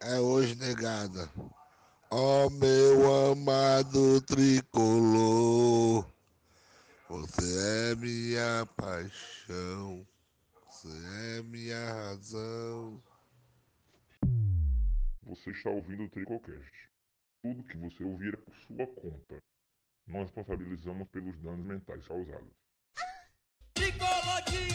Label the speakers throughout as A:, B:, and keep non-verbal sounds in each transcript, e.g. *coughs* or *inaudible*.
A: é hoje, negada. Ó meu amado tricolor, você é minha paixão, você é minha razão.
B: Você está ouvindo o Tricocast. Tudo que você ouvir é por sua conta. Nós responsabilizamos pelos danos mentais causados.
C: Tricolor de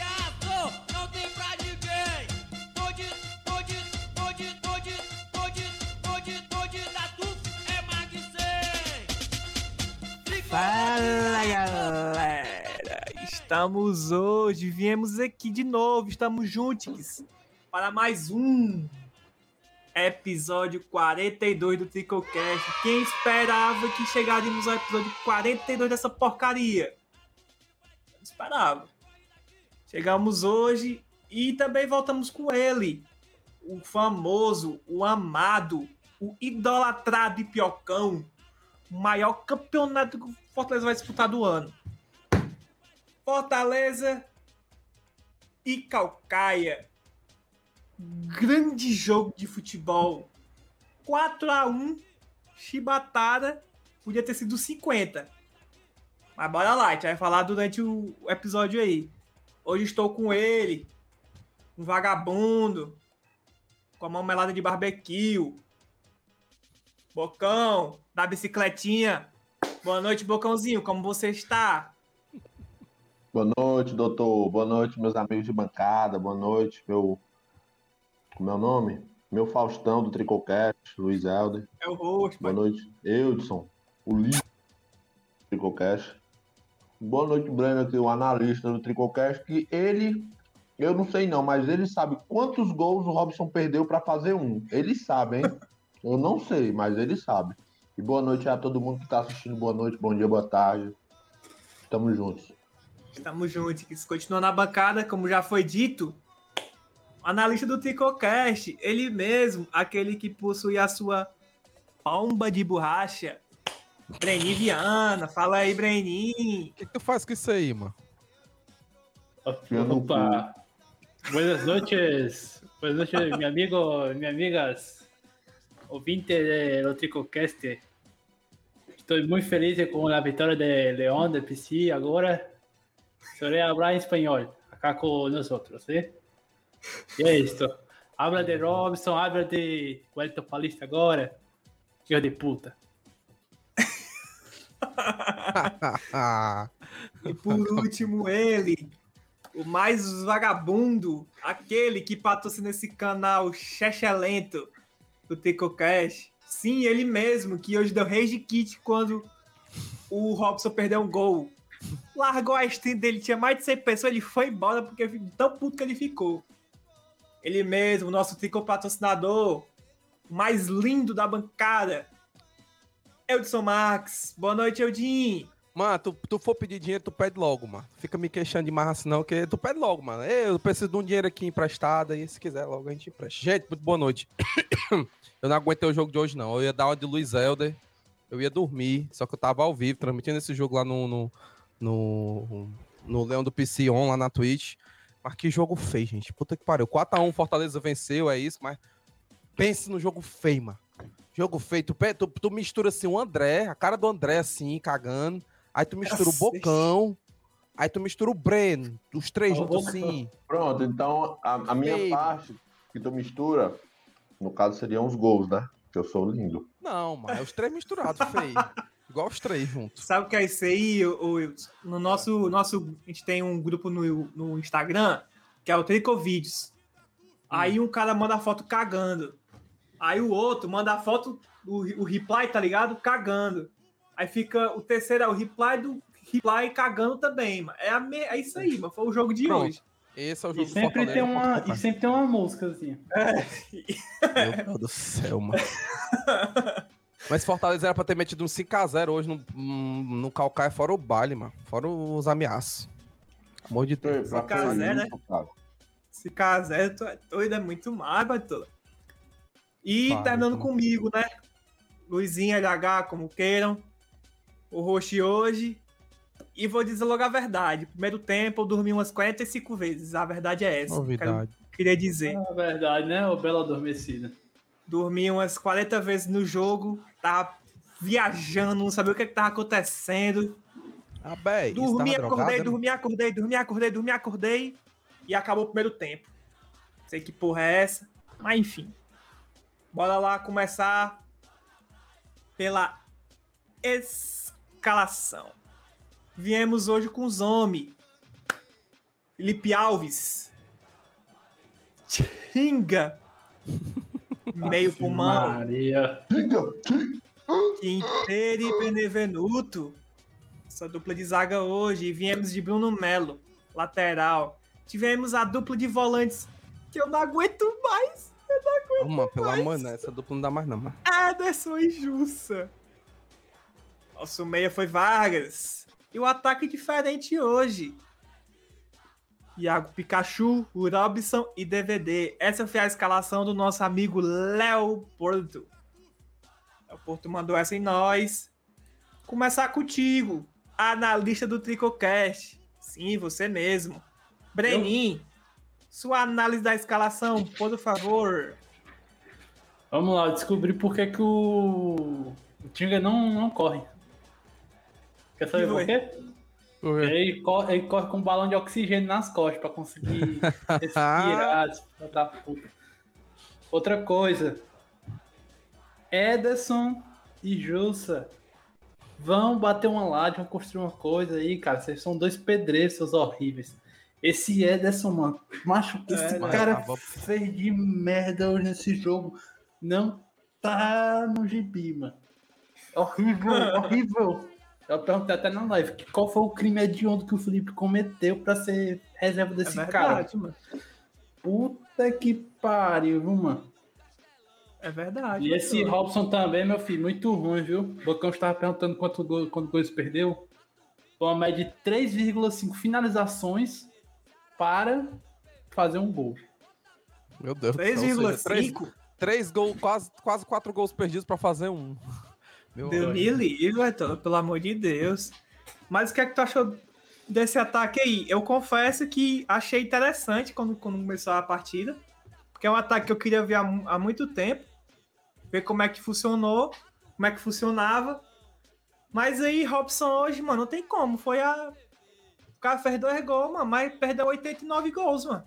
D: Fala galera, estamos hoje, viemos aqui de novo, estamos juntos para mais um episódio 42 do Tricocast. Quem esperava que chegaríamos ao episódio 42 dessa porcaria? Não esperava. Chegamos hoje e também voltamos com ele, o famoso, o amado, o idolatrado piocão, maior campeonato que o Fortaleza vai disputar do ano. Fortaleza e Calcaia. Grande jogo de futebol. 4 a 1 Chibatada. Podia ter sido 50. Mas bora lá, a gente vai falar durante o episódio aí. Hoje estou com ele, um vagabundo, com a mão melada de barbecue. Bocão, da bicicletinha. Boa noite, Bocãozinho, como você está?
E: Boa noite, doutor. Boa noite, meus amigos de bancada. Boa noite, meu. Como é o nome? Meu Faustão do Tricocast, Luiz Helder.
D: É o rosto,
E: Boa
D: pai.
E: noite, Eudson, o líder do Tricocast. Boa noite, Breno, aqui, o analista do Tricocast, que ele, eu não sei não, mas ele sabe quantos gols o Robson perdeu para fazer um. Ele sabe, hein? Eu não sei, mas ele sabe. E boa noite a todo mundo que está assistindo. Boa noite, bom dia, boa tarde. Tamo juntos.
D: Estamos juntos. Continua na bancada, como já foi dito. o Analista do Tricocast, ele mesmo, aquele que possui a sua pomba de borracha. Brenin Viana, fala aí, Brenin.
F: O que, que tu faz com isso aí, mano?
G: Opa. Buenas noches. Buenas noches, mi amigo, mi amigas. Ouvinte do Tricocast. Estou muito feliz com a vitória de León de PC agora. Hablar em espanhol, acá com nós outros, ¿sí? E é isto. Habla de Robson, habla de Wellington Paulista agora. Filho de puta. *laughs*
D: E por último, ele, o mais vagabundo, aquele que patrocina esse canal Chechelento do Tricocast. Sim, ele mesmo, que hoje deu rage kit quando o Robson perdeu um gol. Largou a stream dele, tinha mais de 100 pessoas, ele foi embora porque tão puto que ele ficou. Ele mesmo, nosso trico patrocinador, mais lindo da bancada. Eudson Max. Boa noite, Eudin.
F: Mano, tu, tu for pedir dinheiro, tu pede logo, mano. Fica me queixando de marra assim, não, que tu pede logo, mano. Eu preciso de um dinheiro aqui emprestado, aí se quiser logo a gente empresta. Gente, muito boa noite. *coughs* eu não aguentei o jogo de hoje, não. Eu ia dar uma de Luiz Helder, eu ia dormir, só que eu tava ao vivo, transmitindo esse jogo lá no, no, no, no Leão do PC On, lá na Twitch. Mas que jogo feio, gente. Puta que pariu. 4x1, Fortaleza venceu, é isso, mas pense no jogo feio, mano. Jogo feio. Tu, tu, tu mistura assim o André, a cara do André assim, cagando. Aí tu mistura o. Bocão. Aí tu mistura o Breno. Os três juntos assim.
E: Pronto, então a, a minha
F: Feio.
E: parte que tu mistura, no caso seriam os gols, né? Que eu sou lindo.
F: Não, mas é os três misturados, *laughs* feio. Igual os três juntos.
D: Sabe o que é isso aí, Wilson? No nosso, nosso. A gente tem um grupo no, no Instagram que é o Tricovídeos. Aí um cara manda a foto cagando. Aí o outro manda a foto, o, o reply, tá ligado? Cagando. Aí fica. O terceiro é o reply do reply cagando também, mano. É, a me- é isso aí, mano. Foi o jogo de
F: Pronto.
D: hoje.
F: Esse é o
G: E
F: jogo do
G: sempre, tem uma, e sempre tem uma música assim.
F: Meu Deus do céu, mano. *laughs* Mas Fortaleza era pra ter metido um 5x0 hoje no, no Calcaia, fora o baile, mano. Fora os ameaços. Amor de Deus.
E: Pra
D: Fica a zero, né?
E: isso, cara.
D: Se casar, tu é doido, é muito mais, Batola. E terminando
F: então.
D: comigo, né? Luizinho, LH, como queiram. O host hoje. E vou dizer logo a verdade. Primeiro tempo eu dormi umas 45 vezes. A verdade é essa.
F: Novidade.
D: Quero- queria dizer.
G: É verdade, né? O Bela Adormecida.
D: Dormi umas 40 vezes no jogo, tava viajando, não sabia o que, que tava acontecendo.
F: Ah, bem,
D: Dormi, acordei,
F: drogado,
D: dormi, acordei, dormi, acordei, dormi, acordei. E acabou o primeiro tempo. Sei que porra é essa, mas enfim. Bora lá começar pela escalação. Viemos hoje com os homens. Felipe Alves. Tinga. *laughs* Meio pulmão.
G: Maria.
D: Quinteiro e Benevenuto. Essa dupla de zaga hoje. E viemos de Bruno Melo, lateral. Tivemos a dupla de volantes, que eu não aguento mais.
F: Uma, pelo amor, né? Essa dupla não dá mais, não, mano.
D: Ederson e Jussa. Nosso meia foi Vargas. E o ataque diferente hoje. Iago Pikachu, o Robson e DVD. Essa foi a escalação do nosso amigo Léo Porto. Léo Porto mandou essa em nós. Começar contigo, analista do Tricocast. Sim, você mesmo. Brenin, sua análise da escalação, por favor.
G: Vamos lá, descobrir por que, que o, o Tinga não, não corre. Quer saber
D: Que
G: por
D: foi?
G: quê? Ele corre, ele corre com um balão de oxigênio nas costas pra conseguir *laughs* respirar. da puta. Outra coisa. Ederson e Jussa vão bater uma laje, vão construir uma coisa aí, cara. Vocês são dois pedreiros, seus horríveis. Esse Ederson, mano, macho, esse
F: mano,
G: cara
F: tava-
G: fez de merda hoje nesse jogo. Não tá no gibi, mano. Horrível, *laughs* horrível. Eu perguntei até na live que qual foi o crime hediondo que o Felipe cometeu pra ser reserva
D: É
G: desse cara.
D: verdade, mano.
G: Puta que pariu, viu, mano?
D: É verdade.
G: E esse
D: mano.
G: Robson também, meu filho, muito ruim, viu? O Bocão estava perguntando quanto gol, quanto gols perdeu. Foi uma média de 3,5 finalizações para fazer um gol.
F: Meu Deus do céu. ou seja, Três,
D: 3,5?
F: três gols, quase, quase quatro gols perdidos pra fazer um. Meu
D: Deus me livre, pelo amor de Deus. Mas o que é que tu achou desse ataque aí? Eu confesso que achei interessante quando, quando começou a partida. Porque é um ataque que eu queria ver há, há muito tempo. Ver como é que funcionou, como é que funcionava. Mas aí, Robson hoje, mano, não tem como. Foi a. O cara fez dois gols, mano, mas perdeu 89 gols, mano.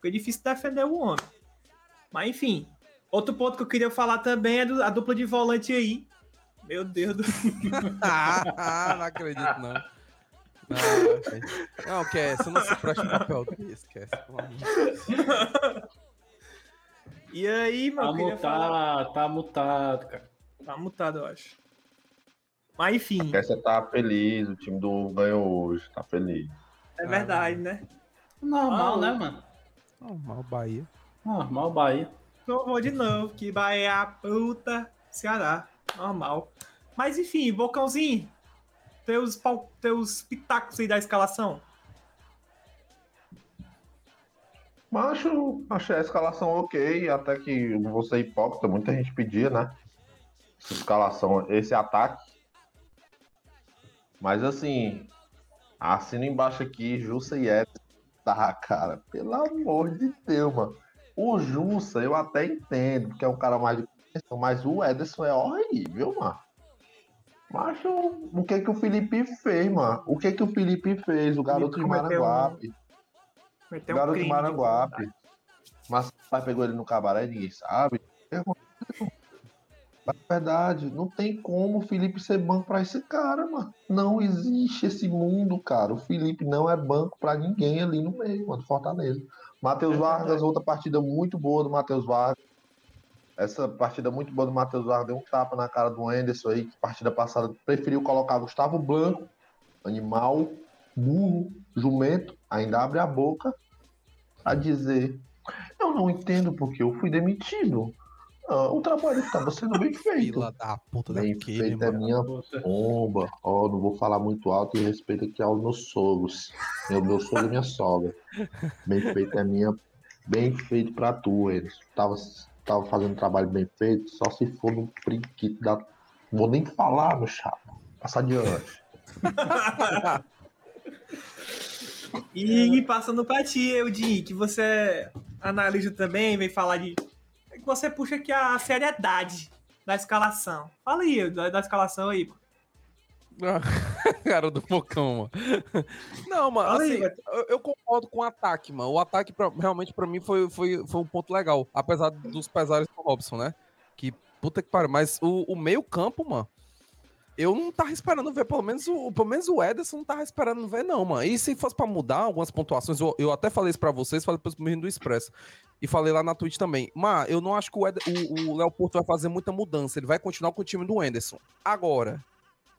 D: Foi difícil defender o homem. Mas enfim. Outro ponto que eu queria falar também é do- a dupla de volante aí. Meu Deus do *laughs*
F: Ah, não acredito, não. Não, gente. não, é, você não se presta um papel dele, esquece.
D: E aí,
G: Tá
D: mano, eu queria falar.
G: mutado, tá mutado, cara.
D: Tá mutado, eu acho. Mas enfim,
E: Essa tá feliz, o time do ganhou hoje, tá feliz.
D: é verdade, né?
G: Normal,
D: Ah,
G: né, mano?
F: Normal, Bahia.
G: Normal, Bahia.
D: Eu vou de novo, que Bahia a puta Ceará. Normal. Mas enfim, Bocãozinho, teus, teus pitacos aí da escalação.
E: Macho, achei a escalação ok, até que ser hipócrita, muita gente pedia, né? Essa escalação, esse ataque. Mas assim, assina embaixo aqui, Jussa e Edson. Tá, cara, pelo amor de Deus, mano. O Jussa eu até entendo, porque é um cara mais de mas o Ederson é horrível, mano. Macho, o que que o Felipe fez, mano? O que que o Felipe fez? O garoto de
D: cometeu um-
E: Maranguape.
D: Meteu
E: Garoto de
D: crime
E: Maranguape. Mas o pai pegou ele no cabaré ninguém sabe. É verdade, não tem como o Felipe ser banco pra esse cara, mano. Não existe esse mundo, cara. O Felipe não é banco pra ninguém ali no meio, mano, do Fortaleza. Matheus
D: É
E: Vargas, outra partida muito boa do Matheus Vargas. Essa partida muito boa do Matheus Vargas deu um tapa na cara do Anderson aí, que partida passada preferiu colocar Gustavo Blanco, animal, burro, jumento, ainda abre a boca a dizer: Eu não entendo porque eu fui demitido. Ah, o trabalho estava sendo bem feito.
F: Fila da puta
E: Bem
F: daquele,
E: feito é
F: mano.
E: minha
G: Puta.
E: bomba. Ó, não vou falar muito alto e respeito aqui aos meus sogros. Meu, meu sogro e minha sogra. Bem feito é minha. Bem feito pra tu, eles. Tava, tava fazendo um trabalho bem feito, só se for no priquito da. Não vou nem falar, meu chapa. Passa adiante. *laughs*
D: E passando pra ti, Eudin, que você analisa também, vem falar de que você puxa aqui a seriedade da escalação. Fala aí, da, da escalação aí, pô. *laughs* *laughs*
F: Cara do Pocão, mano. Não, mano, assim, eu, eu concordo com o ataque, mano. O ataque pra- realmente pra mim foi, foi, foi um ponto legal. Apesar dos pesares do Robson, né? Que puta que pariu. Mas o, o meio campo, mano, eu não tava esperando ver, pelo menos o, pelo menos o Ederson não tava esperando ver, não, mano. E se fosse pra mudar algumas pontuações, eu, eu até falei isso pra vocês, falei pros meninos do Expresso. E falei lá na Twitch também. Mano, eu não acho que o, Léo Porto vai fazer muita mudança. Ele vai continuar com o time do Anderson. Agora,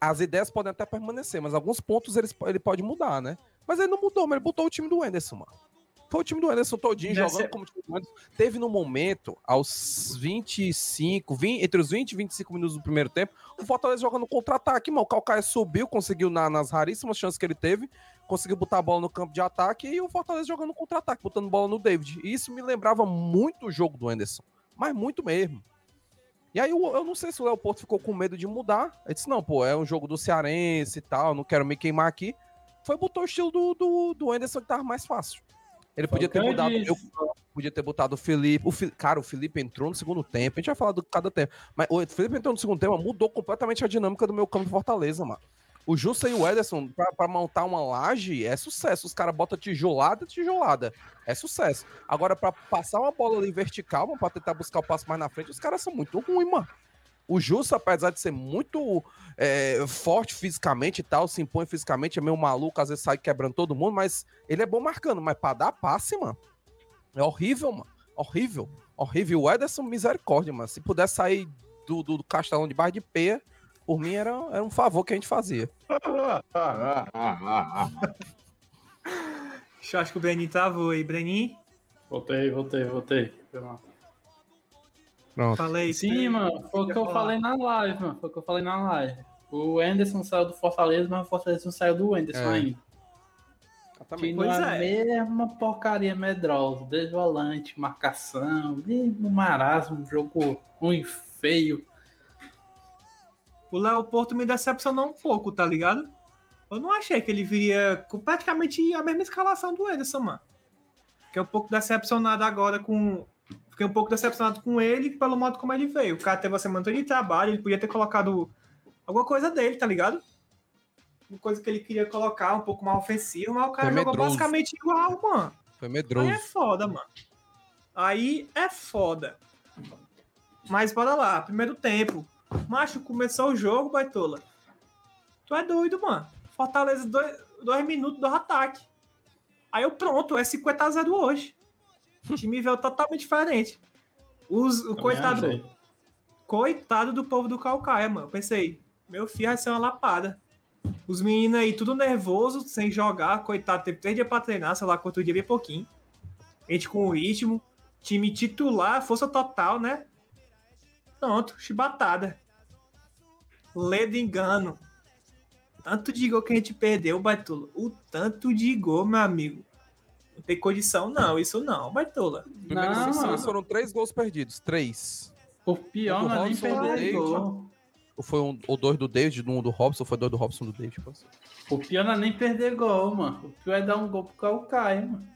F: as ideias podem até permanecer, mas alguns pontos ele, ele pode mudar, né? Mas ele não mudou, mas ele botou o time do Anderson, mano. Foi o time do Anderson todinho
D: Deve
F: jogando
D: ser-
F: como time do Anderson. Teve no momento, aos 25, 20, entre os 20 e 25 minutos do primeiro tempo, o Fortaleza jogando contra-ataque, mano. O Calcaia subiu, conseguiu na- nas raríssimas chances que ele teve, conseguiu botar a bola no campo de ataque e o Fortaleza jogando contra-ataque, botando bola no David. E isso me lembrava muito o jogo do Anderson, mas muito mesmo. E aí eu, eu não sei se o Léo Porto ficou com medo de mudar. Ele disse, não, pô, é um jogo do Cearense e tal, não quero me queimar aqui. Foi botou o estilo do, do, do Anderson que tava mais fácil. Ele podia ter mudado. Eu podia ter botado o Felipe. O Fi- cara, o Felipe entrou no segundo tempo. A gente vai falar do cada tempo. Mas o Felipe entrou no segundo tempo, mudou completamente a dinâmica do meu campo de Fortaleza, mano. O Jussa e o Ederson, pra, pra montar uma laje, é sucesso. Os caras botam tijolada, tijolada. É sucesso. Agora, pra passar uma bola ali vertical, mano, pra tentar buscar o passo mais na frente, os caras são muito ruins, mano. O Jussa, apesar de ser muito é, forte fisicamente e tal, se impõe fisicamente, é meio maluco, às vezes sai quebrando todo mundo, mas ele é bom marcando. Mas pra dar passe, mano, é horrível, mano. Horrível. Horrível. O Ederson, misericórdia, mano. Se pudesse sair do, do, do castelão de barra de peia, por mim era, era um favor que a gente fazia.
D: Eu *laughs* acho que o Breninho travou aí. Breninho,
G: Voltei, voltei, voltei.
F: Pronto.
D: falei.
G: Sim, mano, foi o que eu
D: falar.
G: falei na live, mano. Foi o que eu falei na live. O Anderson saiu do Fortaleza, mas o Fortaleza não saiu do Anderson
F: É.
G: ainda. Que
D: Pois
G: não é a
D: é.
G: mesma porcaria medrosa. Desvolante, marcação, mesmo marasmo, jogo ruim, feio.
D: O Léo Porto me decepcionou um pouco, tá ligado? Eu não achei que ele viria com praticamente a mesma escalação do Ederson, mano. Fiquei um pouco decepcionado agora com. Fiquei um pouco decepcionado com ele pelo modo como ele veio. O cara teve uma semana de trabalho, ele podia ter colocado alguma coisa dele, tá ligado? Uma coisa que ele queria colocar, um pouco mais ofensivo, mas o cara
F: Foi
D: jogou
F: medroso.
D: basicamente igual, mano.
F: Foi
D: Aí
F: medroso.
D: é foda, mano. Aí é foda. Mas bora lá, primeiro tempo. Macho, começou o jogo, Baitola. Tu é doido, mano. Fortaleza, dois, dois minutos do ataque. Aí eu pronto, é 50x0 hoje. O time veio totalmente diferente. Os, o
G: Também
D: coitado,
G: achei.
D: coitado do povo do Calcaia, mano. Eu pensei, meu filho vai ser uma lapada. Os meninos aí tudo nervoso, sem jogar, coitado, teve três dias pra treinar, sei lá quanto dia, bem pouquinho. A gente com o ritmo, time titular, força total, né? Pronto, chibatada. Ledo engano. Tanto de gol que a gente perdeu, Baitola. O tanto de gol, meu amigo. Não tem condição, não. Isso não.
F: Primeiro
G: Não,
F: foram três gols perdidos. Três.
G: O pior
F: O
G: não é nem perder gol.
F: Ou foi um, ou dois do David, um do Robson, ou foi dois do Robson um do David?
G: O pior não é nem perder gol, mano. O pior é dar um gol pro Calcaia, mano.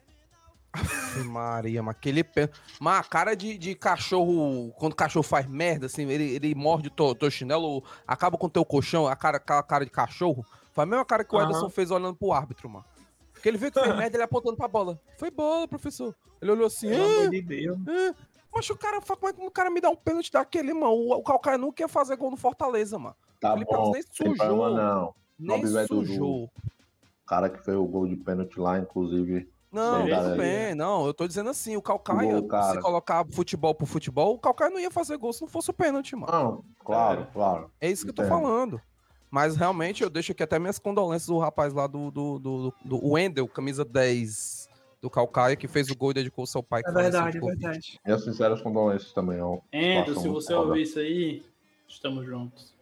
F: Maria, mas aquele pé. Mas a cara de, de cachorro, quando o cachorro faz merda, assim, ele, ele morde o teu, teu chinelo, acaba com o teu colchão, a cara, aquela cara de cachorro. Foi a mesma cara que o. Ederson fez olhando pro árbitro, mano. Porque ele viu que fez *laughs* merda, ele apontando pra bola. Foi bola, professor. Ele olhou assim,
D: Pelo amor de Deus.
F: Mas o cara, como é que o cara me dá um pênalti daquele, mano? O, o Calcaia nunca ia fazer gol no Fortaleza, mano.
E: Tá
F: Felipe
E: bom,
F: nem
E: não tem problema
F: sujou.
E: não.
F: Nem sujou.
E: O cara que fez o gol de pênalti lá, inclusive.
F: Não, tudo bem, não. Eu tô dizendo assim, o Calcaia, se colocar futebol pro futebol, o Calcaia não ia fazer gol se não fosse o pênalti, mano.
E: Não, claro, claro.
F: É isso que eu tô falando. Mas realmente eu deixo aqui até minhas condolências do rapaz lá do, do, do, do Wendel, camisa 10 do Calcaia, que fez o gol e dedicou ao seu pai. que
D: É verdade,
F: de
D: é verdade.
E: Minhas sinceras condolências também, ó.
G: Endo,
E: Situação
G: se você
E: foda.
G: ouvir isso aí, estamos juntos.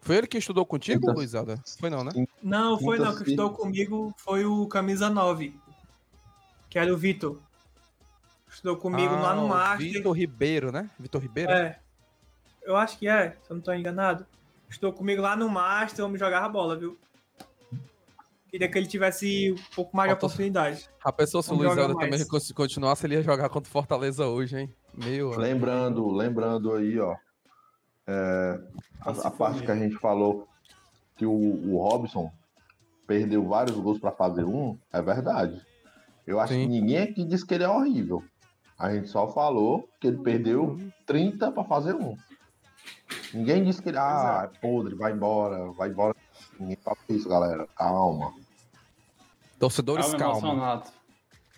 F: Foi ele que estudou contigo, Luiz Helder? Foi não, né?
D: Não, foi não. Quem
E: sim.
D: estudou comigo foi o camisa 9. Que era o Vitor. Estudou comigo lá
F: Ah,
D: no
F: o
D: Master.
F: Vitor Ribeiro, né? Vitor Ribeiro?
D: É. Eu acho que é, se eu não tô enganado. Estou comigo lá no Master, homem jogava bola, viu? Queria que ele tivesse um pouco mais de oportunidade.
F: A pessoa se o Luiz Helder também continuasse, ele ia jogar contra o Fortaleza hoje, hein? Meu,
E: Lembrando, lembrando aí, ó. é, a, a parte que a gente falou que o, o Robson perdeu vários gols pra fazer um, é verdade. Eu acho
F: Sim.
E: que ninguém aqui disse que ele é horrível. A gente só falou que ele perdeu 30 pra fazer um. Ninguém disse que ele ah, é podre, vai embora, vai embora. Ninguém fala isso, galera. Calma.
F: torcedores,
G: Calma,
F: calma.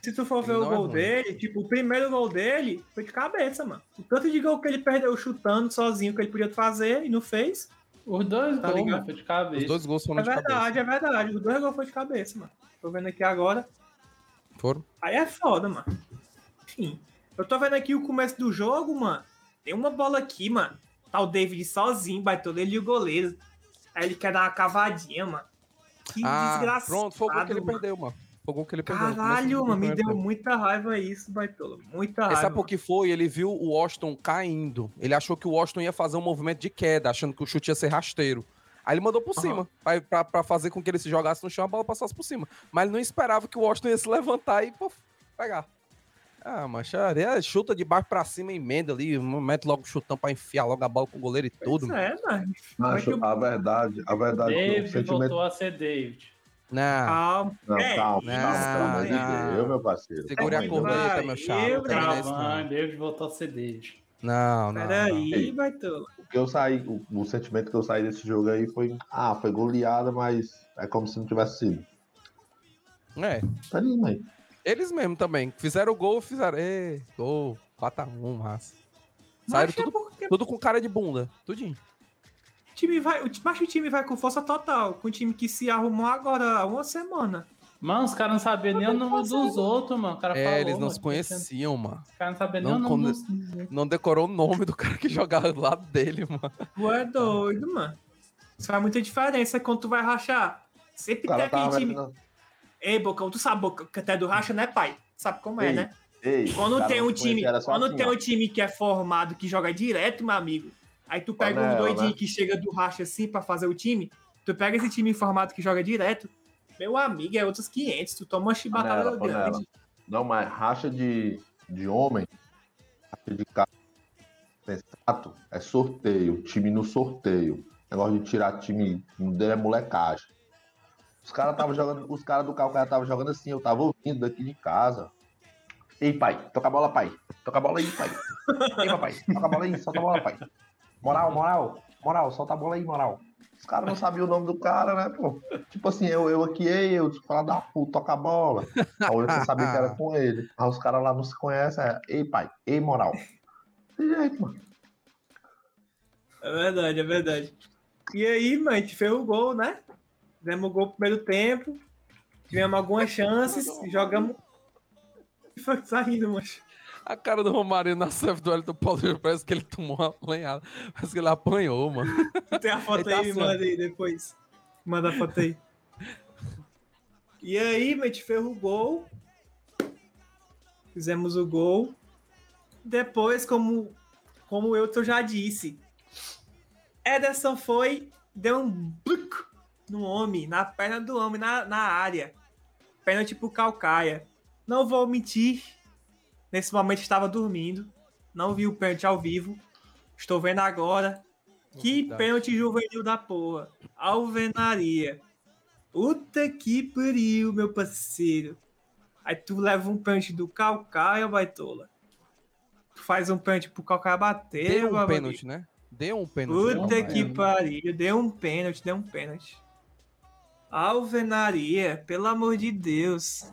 D: Se tu for ver
F: Ele
D: o
F: é
D: gol dele, tipo, o primeiro gol dele foi de cabeça, mano. O tanto de gol que ele perdeu chutando sozinho que ele podia fazer e não fez.
G: Os dois
D: Tá
G: gols,
D: ligado?
G: mano, foi de cabeça.
F: Os dois gols foram
D: É
F: de cabeça.
D: verdade, é verdade. Os dois gols foi de cabeça, mano. Tô vendo aqui agora.
F: Foram?
D: Aí é foda, mano. Enfim. Eu tô vendo aqui o começo do jogo, mano. Tem uma bola aqui, mano. Tá o David sozinho, bateu ele e o goleiro. Aí ele quer dar uma cavadinha, mano. Que
F: Ah,
D: desgraçado.
F: pronto, foi o gol que ele
D: mano.
F: perdeu, mano. Foi o gol que ele perdeu.
D: Caralho, mano, me
F: primeiro
D: deu muita raiva isso, Baitola. Muita
F: E
D: raiva.
F: sabe por que foi? Ele viu o Washington caindo. Ele achou que o Washington ia fazer um movimento de queda, achando que o chute ia ser rasteiro. Aí ele mandou por
D: Aham.
F: cima, pra, pra, pra fazer com que ele se jogasse no chão e a bola passasse por cima. Mas ele não esperava que o Washington ia se levantar e pô, pegar. Ah, macharia, chuta de baixo pra cima, emenda ali, mete logo o chutão pra enfiar logo a bola com o goleiro e tudo.
D: Pois é, mano. É que
E: Acho
D: o-
E: a verdade, a verdade é que o
G: David
E: sentimento.
G: voltou a ser David.
F: Não,
D: Calma.
E: Não,
D: É,
E: calma, calma, de
F: não.
E: Deus, meu parceiro.
F: segure a corda aí, tá, meu chapa.
D: eu,
G: Calma,
F: não.
G: David voltou a ser David.
F: Não, não. não.
D: Peraí. Baitola.
E: O que eu saí, o, o sentimento que eu saí desse jogo aí foi, ah, foi goleada, mas é como se não tivesse sido.
F: É,
E: Tá ali, mãe.
F: eles mesmo também. Fizeram o gol, fizeram. Ê, gol, 4x1, massa. Saíram
D: Mas é
F: tudo,
D: porque
F: tudo com cara de bunda, tudinho.
D: o time vai, o, mas o time vai com força total, com o time que se arrumou agora há uma semana.
G: Mano, os caras não sabiam nem o nome dos outros, mano. O cara
F: É,
G: falou,
F: eles não
G: mano,
F: se conheciam, mano.
G: Os caras não sabiam nem
F: Não
G: o nome dos...
F: Não decorou o nome do cara que jogava do lado dele, mano.
D: Tu é doido, mano. Isso faz muita diferença quando tu vai rachar. Sempre tem aquele
E: tava
D: time. Ei, Bocão, tu sabe, Bocão, que até do racha, né, pai? Sabe como é,
E: Ei,
D: né?
E: Ei,
D: Quando
E: cara,
D: tem um time, quando
E: assim,
D: tem
E: ó.
D: um time que é formado, que joga direto, meu amigo, aí tu pega
E: Panela,
D: uns doidinhos
E: né?
D: que chega do racha assim pra fazer o time, tu pega esse time formado que joga direto, meu amigo, é outros 500, tu toma uma chibatada
E: Panela, panela.
D: grande.
E: Não, mas racha de, de homem, racha de cara sensato, é sorteio, time no sorteio. Negócio de tirar time dele é molecagem. Os caras estavam jogando, os caras do Calcaia estavam jogando assim, eu tava ouvindo daqui de casa. Ei, pai, toca a bola, pai. Toca a bola aí, pai. Ei, papai, toca a bola aí, solta a bola, pai. Moral, moral, moral, solta a bola aí, moral. Os caras não sabiam o nome do cara, né, pô? Tipo assim, eu, eu aqui, ei, eu, tipo, fala da puta, toca a bola. Aí eu sabia que era com ele. Aí os caras lá não se conhecem, é, ei, pai, ei, moral. Tem jeito, mano.
D: É verdade, é verdade. E aí, mano, a gente fez o gol, né? Demos o gol no primeiro tempo, tivemos algumas chances, jogamos. *laughs* Foi saindo, macho.
F: A cara do Romário na selfie do Elton Paulo parece que ele tomou uma lenhada. Parece que ele apanhou, mano. *laughs*
D: Tem a foto
F: Ele tá
D: aí,
F: assim, ó.
D: manda aí depois. Manda a foto aí. E aí, a gente fez o gol. Fizemos o gol. Depois, como, como eu já disse, Ederson foi, deu um buc no homem, na perna do homem, na, na área. Pênalti pro Calcaia. Não vou mentir. Nesse momento estava dormindo. Não vi o pênalti ao vivo. Estou vendo agora. Que
F: Novidade.
D: pênalti juvenil da porra. Alvenaria. Puta que pariu, meu parceiro. Aí tu leva um pênalti do Calcaia, baitola. Tu faz um pênalti pro Calcaia bater,
F: Deu um pênalti, né? Deu um pênalti.
D: Puta
F: né?
D: que pariu. Deu um pênalti, deu um pênalti. Alvenaria, pelo amor de Deus.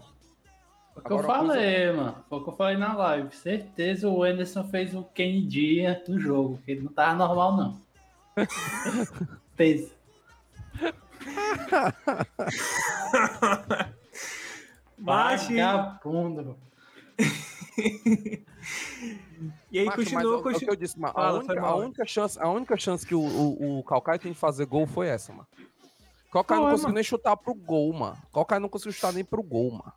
G: Foi o que eu
F: Agora,
G: falei, mano. Foi o que eu falei na live. Certeza o Anderson fez o Kennedy do jogo. Que ele não tava normal, não. *laughs* fez. *laughs*
D: Mas,
G: Vagabundo.
D: e aí
F: Macho,
D: continuou,
F: é o- é o que eu disse, mano, a,
D: Fala,
F: única,
D: foi
F: a única chance, a única chance que o, o, o tem de fazer gol foi essa, mano. Calcaia não
D: Foi,
F: conseguiu
D: mano.
F: nem chutar pro gol, mano. Calcaia não conseguiu chutar nem pro gol, mano.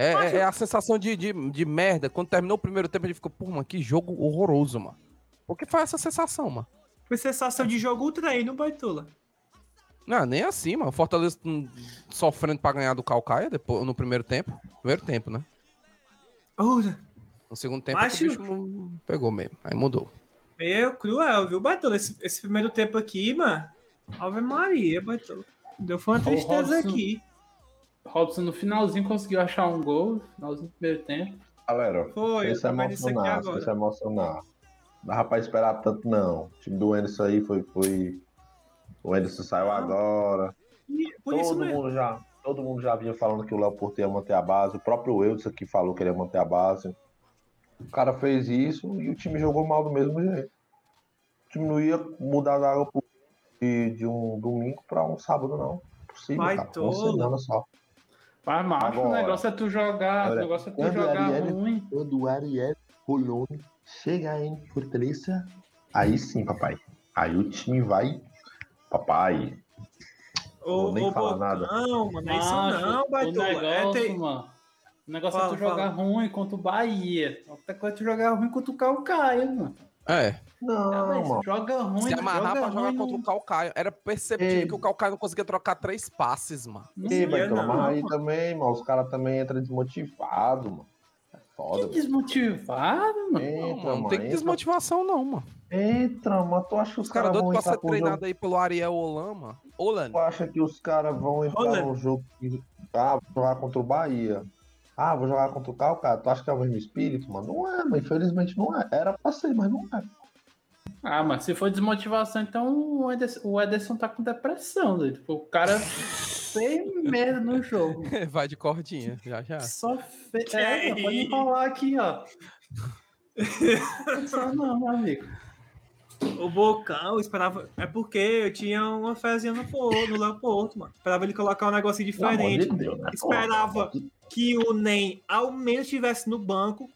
F: É, é- é a sensação de, de, de merda. Quando terminou o primeiro tempo, a gente ficou, pô, mano, que jogo horroroso, mano. Porque foi essa sensação, mano.
D: Foi sensação de jogo o treino, baitola.
F: Não, nem assim, mano. O Fortaleza hum, sofrendo pra ganhar do Calcaia depois, no primeiro tempo. Primeiro tempo, né?
D: Ora,
F: No segundo tempo que o bicho não pegou mesmo. Aí mudou.
D: Meio cruel, viu, Baitola? Esse, esse primeiro tempo aqui, mano. Ave Maria, Baitola. Deu foi uma tristeza aqui.
G: Robson no finalzinho conseguiu achar um gol, no finalzinho do primeiro tempo.
E: Galera,
D: Foi, isso aqui
E: emocionar,
D: agora.
E: esse emocionar. Dava pra esperar tanto, não. O time do Anderson aí foi. foi... O Anderson saiu agora.
D: E isso
E: todo mundo já. Todo mundo já vinha falando que o Léo Porto ia manter a base. O próprio Eudson aqui falou que ele ia manter a base. O cara fez isso e o time jogou mal do mesmo jeito. O time não ia mudar da água de, de um domingo pra um sábado, não. Possível,
D: Vai
E: cara. Uma
D: todo.
E: semana só.
G: Mas, macho, o negócio é tu jogar, o negócio é tu
E: quando o
G: jogar
E: Ariel-
G: ruim.
E: Quando o Ariel Rolone chegar em Fortaleza, aí sim, papai. Aí o time vai. Papai,
D: Ô,
E: vou nem
D: ô,
E: falar
D: Bocão,
E: nada.
D: mano, não é isso não,
G: o
D: Baitola. É,
G: negócio,
D: tem-
G: mano. O negócio
D: Fala,
G: é tu jogar ruim contra o Bahia. Outra coisa é tu jogar ruim contra o Calcaia, mano.
F: É.
E: não,
G: Ah,
E: mano.
G: joga ruim,
F: Se amarrar
G: joga
F: pra jogar
G: ruim
F: contra o Calcaio. Era perceptível
E: Ei.
F: que o Calcaio não conseguia trocar três passes, mano.
G: Não
E: Ei,
D: não,
E: mas aí
D: mano.
E: também, mano, os caras também entram desmotivados, mano. É foda,
G: Que
E: mano.
G: desmotivado, mano.
F: Não,
E: Entra,
F: mano, não
E: mano.
F: tem
E: Entra,
F: desmotivação, não, mano.
E: entra, mano. Tu acha que os
F: Os caras
E: vão
F: doidos pra ser treinado aí pelo Ariel Olama. Olan.
E: Tu acha que os caras vão entrar no jogo e ah, vou jogar contra o Bahia? Ah, vou jogar contra o Calcaia. Tu acha que é o mesmo espírito, mano? Não é, mas infelizmente não é. Era pra ser, mas não é.
G: Ah, mas se for desmotivação, então o Ederson, o Ederson tá com depressão, doido. Tipo, O cara fez merda no jogo. *laughs*
F: Vai de cordinha, já já.
G: Só fez. É, mano, pode enrolar aqui, ó. Só não, meu amigo.
D: O Bocão eu esperava. É porque eu tinha uma fezinha no, no Léo Porto, mano. Esperava ele colocar um negócio diferente.
E: de Deus, né?
D: Esperava que o NEM ao menos estivesse no banco.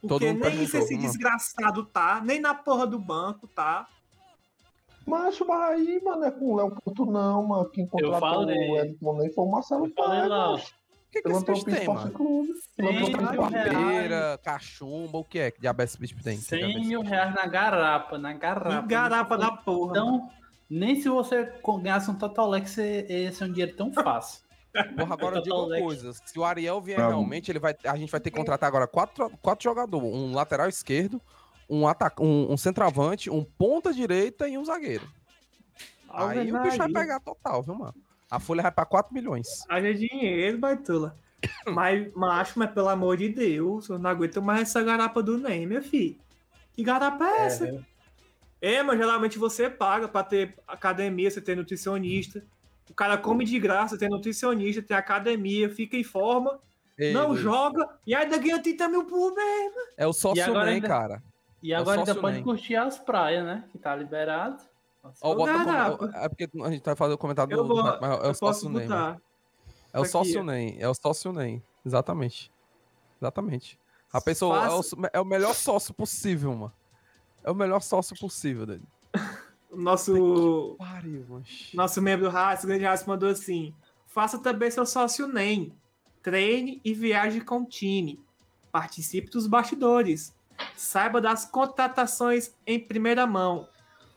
F: Todo
D: Porque
F: mundo pra
D: nem
F: esse
D: isso esse desgraçado tá, nem na porra do banco tá.
E: Macho, mas aí, mano, é com o Léo Porto, não, mano. Quem contratou
G: falei.
E: o Edson nem foi o Marcelo macho.
F: O que, que esse bicho tem, mano?
E: Clube.
F: Cachumba, o que é que diabetes esse bicho tem?
G: 100 mil reais na garapa, na garapa.
D: Que garapa da porra.
G: Então, nem se você ganhasse um Totolex, esse é um dinheiro tão fácil.
F: Porra, agora eu digo uma coisa. Se o Ariel vier
E: Não.
F: realmente, ele vai, a gente vai ter que contratar agora quatro, quatro jogadores. Um lateral esquerdo, um, ataca, um, um centroavante, um ponta direita e um zagueiro. Aí o bicho vai pegar total, viu, mano? A folha vai pra 4 milhões.
D: Haja dinheiro, baitula. *coughs* Mas, macho, mas pelo amor de Deus, eu não aguento mais essa garapa do NEM, meu filho. Que garapa é essa? É, mas geralmente você paga pra ter academia, você tem nutricionista. O cara come de graça, tem nutricionista, tem academia, fica em forma,
F: Ei,
D: não
F: Luiz,
D: joga e ainda ganha 30 mil por mês.
F: É o sócio NEM,
G: ainda-
F: cara.
G: E
F: É
G: agora ainda
F: sócio
G: pode curtir as praias, né? Que tá liberado.
F: Ó,
D: Ô,
F: bota com- É porque a gente vai fazer o comentário
D: Eu
F: do.
D: vou,
F: do- mas é
D: eu
F: o sócio NEM. mano.
D: botar.
F: É o sócio. NEM. É o sócio NEM. Exatamente. Exatamente. A pessoa é o, é o melhor sócio possível, mano. É o melhor sócio possível dele. *laughs*
D: Nosso,
F: Pariu,
D: nosso membro Raça, grande Raça, mandou assim: faça também seu sócio NEM. Treine e viaje com o time. Participe dos bastidores. Saiba das contratações em primeira mão.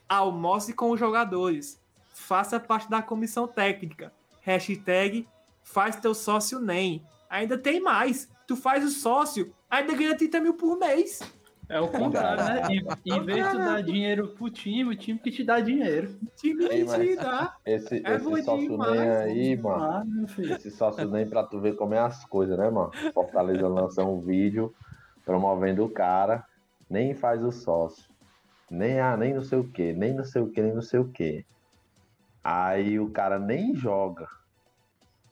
D: Almoce com os jogadores. Faça parte da comissão técnica. Hashtag faz teu sócio NEM. Ainda tem mais. Tu faz o sócio, ainda ganha 30 mil por mês.
G: É o contrário, né? Em, em vez de tu dar dinheiro pro time, o time que te dá dinheiro.
D: Time
E: Ei, mas-
D: te dá.
E: Esse,
D: É
E: esse sócio
D: demais,
E: nem aí, mano.
G: Filho.
E: Esse sócio nem pra tu ver como é as coisas, né, mano? Fortaleza lança um vídeo promovendo o cara, nem faz o sócio. Nem, ah, nem não sei o que, nem não sei o que, nem não sei o que. Aí o cara nem joga.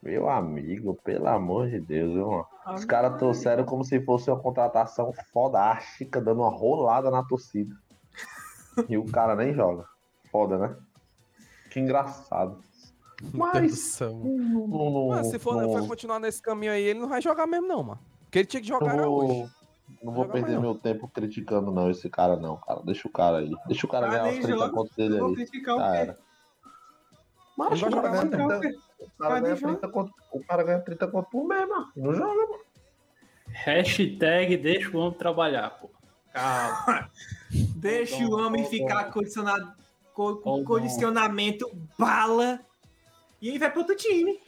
E: Meu amigo, pelo amor de Deus, viu, mano? Os caras trouxeram como se fosse uma contratação fodástica, dando uma rolada na torcida. E o cara nem joga. Foda, né? Que engraçado. Mas. não, não,
F: Mano, se for, for continuar nesse caminho aí, ele não vai jogar mesmo, não, mano. Porque ele tinha que jogar
E: vou,
F: hoje.
E: não vou perder
F: não.
E: meu tempo criticando, não, esse cara, não, cara. Deixa o cara aí. Deixa o cara
D: Ah,
E: ganhar os 30
D: joga.
E: contos dele
D: Eu vou
E: aí.
D: criticar o quê?
E: Mas o cara,
F: jogar
E: ganha
F: mais
E: 30, o cara ganha
D: jogar.
E: 30 conto, o cara ganha 30 conto por mês, mano. Não joga, mano.
G: Hashtag deixa o homem trabalhar, pô. Calma. *laughs*
D: Deixa o homem ficar condicionado, co- com condicionamento bala. E aí vai pro outro time.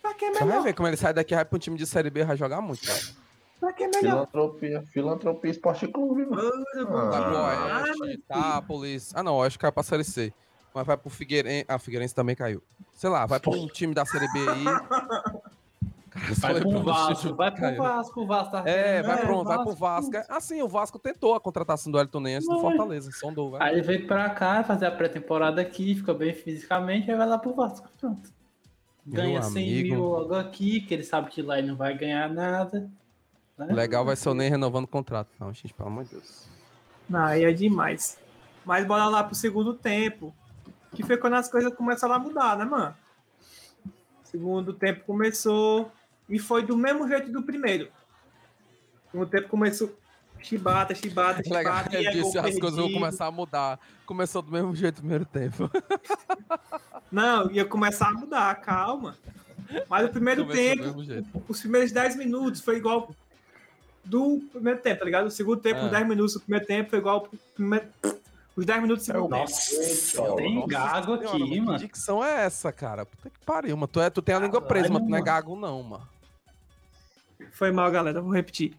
D: Pra que
F: Você vai
D: melhor?
F: ver como ele sai daqui, vai pra um time de Série B, vai jogar muito, cara.
D: Pra que é melhor?
E: Filantropia, filantropia Esporte Clube, mano.
F: Pro
E: Ah,
F: Itápolis. Ah, não, Oeste caiu pra Série C. Mas vai pro Figueirense. Ah, Figueirense também caiu. Sei lá, vai pra um time da Série B aí. Cara,
G: Vai pro Vasco, vai pro. Vasco, o Vasco tá
F: É, vai
G: né?
F: pronto, vai pro Vasco. Assim, o Vasco tentou a contratação do Elton Nense do
G: Foi.
F: Fortaleza. Sondou, vai.
G: Aí ele veio pra cá, fazer a pré-temporada aqui, fica bem fisicamente, aí vai lá pro Vasco. Pronto. Ganha
F: Meu
G: 100
F: amigo.
G: mil logo aqui, que ele sabe que lá ele não vai ganhar nada. né?
F: O legal vai ser o Nen renovando o contrato. Não, gente, pelo amor de Deus.
D: Não, aí é demais. Mas bora lá pro segundo tempo. Que foi quando as coisas começaram a mudar, né, mano? Segundo tempo começou e foi do mesmo jeito do primeiro. Segundo tempo começou chibata, chibata, *laughs*
F: Legal,
D: chibata.
F: ele
D: e é
F: disse as coisas vão começar a mudar. Começou do mesmo jeito no primeiro tempo. *laughs*
D: Não, ia começar a mudar, calma. Mas o primeiro
F: Começou
D: tempo, os primeiros 10 minutos foi igual do primeiro tempo, tá ligado? O segundo tempo, 10 minutos do primeiro tempo foi igual primeiro... os 10 minutos segundo tempo.
G: Nossa, tem gago aqui,
F: Senhora,
G: mano.
F: Que dicção é essa, cara? Puta que pariu, mano. Tu, é, tu tem a língua
G: Caralho,
F: presa, mas tu não é gago, não, mano.
D: Foi mal, galera. Vou repetir.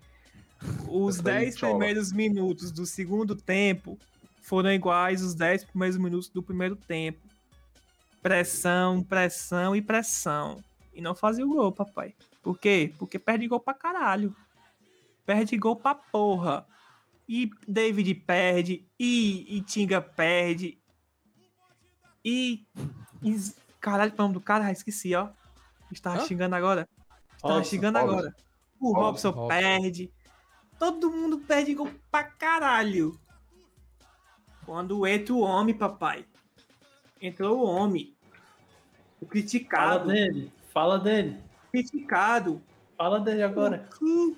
D: Os
E: Eu falei
D: 10
E: tchola.
D: primeiros minutos do segundo tempo foram iguais os 10 primeiros minutos do primeiro tempo. Pressão, pressão e pressão. E não fazia o gol, papai. Por quê? Porque perde gol pra caralho. Perde gol pra porra. E David perde. E, e Tinga perde. E. e caralho, o nome do cara? Ah, Esqueci, ó. Estava
F: Hã?
D: xingando agora. Estava
G: Robson,
D: xingando
E: Robson.
D: agora. O
E: Robson,
D: perde. Todo mundo perde gol pra caralho. Quando entra o homem, papai. Entrou o homem. O
G: Fala
D: criticado.
G: dele, fala dele,
D: Criticado.
G: fala dele agora.
D: Hum.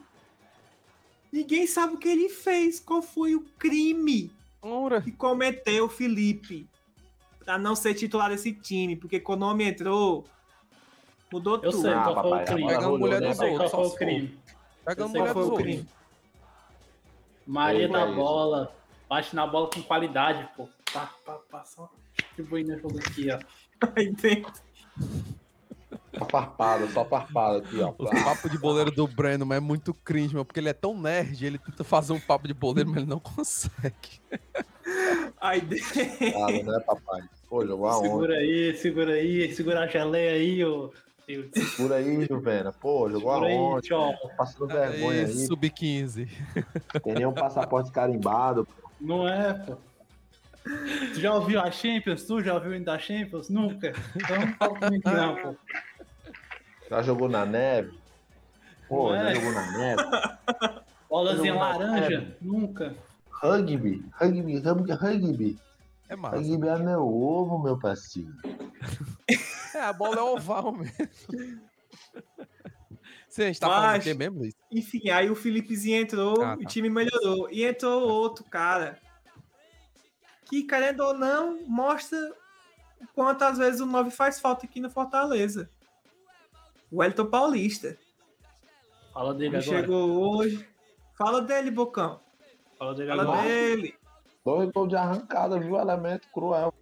D: Ninguém sabe o que ele fez. Qual foi o crime
F: Ora,
D: que cometeu o Felipe pra não ser titular desse time? Porque quando o homem entrou, mudou
G: Eu
D: tudo.
G: sei
E: Ah,
G: qual foi
E: papai,
G: o crime.
F: Pegando mulher
E: né,
F: dos
E: papai?
G: qual foi
F: outros,
G: o crime.
F: pegando mulher dos outros.
G: Maria
E: isso.
G: bola, bate na bola com qualidade, pô. Pá, pá, pá, só distribuindo o jogo aqui, ó. *laughs*
D: Aí dentro.
E: Só farpada, só farpada aqui, ó.
F: O papo de boleiro do Breno mas é muito cringe, mano, porque ele é tão nerd, ele tenta fazer um papo de boleiro, mas ele não consegue.
D: Aí dentro.
E: Claro, né, papai? Pô, jogou aonde?
G: Segura aí, segura aí, segura a geleia aí, ô. Deus.
E: Segura aí, Juvena. Pô, jogou
G: Segura aí,
E: aonde?
G: tchau.
E: Passando vergonha
F: Aí,
E: aí.
F: Sub-15.
E: Tem nenhum passaporte carimbado. pô.
G: Não é, pô. Tu já ouviu a Champions? Tu já ouviu ainda a Champions? Nunca. Então não fala comigo não, pô.
E: Já jogou na neve? Pô, já
G: é?
E: jogou na neve? *laughs*
G: Bolazinha laranja? Nunca.
E: Rugby, rugby, rugby, rugby.
F: É massa.
E: Rugby é meu ovo, meu parceiro. *laughs*
F: É, a bola é oval mesmo. Sim, a gente tá falando o quê mesmo, Luiz?
D: Enfim, aí o Felipezinho entrou,
F: Ah,
D: o
F: tá.
D: time melhorou. E entrou outro cara. Que, querendo ou não, mostra o quanto às vezes o 9 faz falta aqui no Fortaleza. O Elton Paulista.
G: Fala dele
D: Ele
G: agora.
D: chegou hoje. Fala dele, Bocão.
G: Fala dele
D: Fala
G: agora.
D: dele.
E: Dois gols de arrancada, viu? Elemento cruel.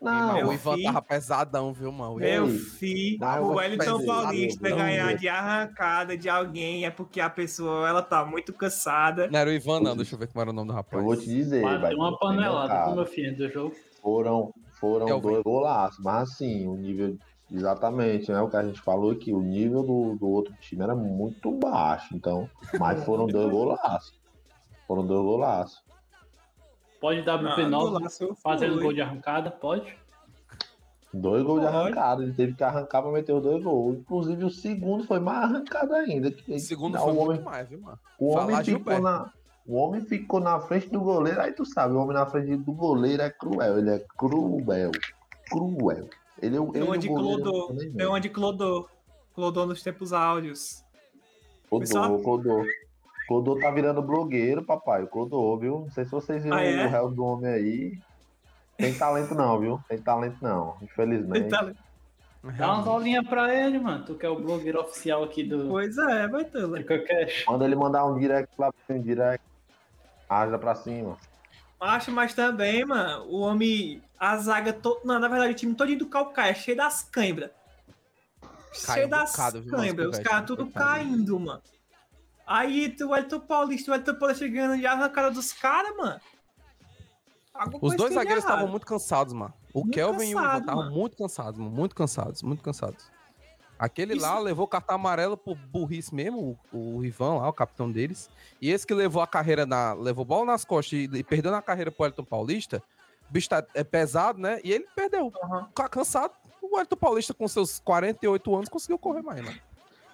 E: Não,
F: Mas
D: meu
F: o Ivan
D: filho.
F: tava pesadão, viu, mano?
D: Meu filho, o Wellington Paulista ganhar de arrancada de alguém é porque a pessoa ela tá muito cansada.
F: Não era o Ivan, não. Deixa eu ver como era o nome do rapaz.
E: eu vou te dizer,
G: Bateu
E: vai.
G: uma panelada com meu filho do jogo.
E: Foram, foram dois golaços, mas assim, o nível. Exatamente, né? O que a gente falou aqui, o nível do, do outro time era muito baixo, então. Mas foram dois *laughs* golaços. Foram dois golaços.
G: Pode dar
D: Ah,
G: WP9
D: golaço
G: fazendo gol de arrancada? Pode.
E: Dois gols de
D: Pode.
E: arrancada, ele teve que arrancar pra meter os dois gols. Inclusive o segundo foi mais arrancado ainda. que-
F: O segundo
E: não,
F: foi
E: o
F: muito
E: homem,
F: mais, viu, mano?
E: o homem ficou na, o homem ficou na frente do goleiro, aí tu sabe, o homem na frente do goleiro é cruel, ele é cruel, cruel. Ele, é o- ele
D: Tem
E: o
D: onde
E: goleiro
D: Clodô.
E: nem
D: Tem onde Clodô. Clodô nos tempos áudios.
E: Clodô, Clodô. Clodô tá virando blogueiro, papai. O Clodô, viu? Não sei se vocês viram
D: Ah, é?
E: o réu do homem aí. Tem talento não, viu? Tem talento não, infelizmente.
D: Tá-
G: Dá umas aulinhas pra ele, mano. Tu que é o blogueiro oficial aqui do
D: Pois é, vai ter. né?
E: Manda ele mandar um direct lá pra um direct. Haja pra cima.
D: Acho, mas também, mano, o homem. A zaga. To... Não, na verdade, o time todinho do Calcaia, cheio das cãibras. Cheio das cãibras. Os caras tudo caindo, mano. Aí tu, o Elton Paulista, o Elton Paulista ganhando de arrancada dos caras, mano. Alguma
F: Os dois zagueiros estavam muito cansados, mano. O
D: Muito
F: Kelvin e o Ivan
D: cansado,
F: estavam muito cansados, mano. Muito cansados, muito cansados. Aquele
D: Isso-
F: lá levou cartão amarelo por burrice mesmo, o, o Ivan lá, o capitão deles. E esse que levou a carreira na. levou bola nas costas e, e perdeu na carreira pro Elton Paulista. O bicho tá, é pesado, né? E ele perdeu. Ca- Cansado. O Elton Paulista, com seus 48 anos, conseguiu correr mais, mano.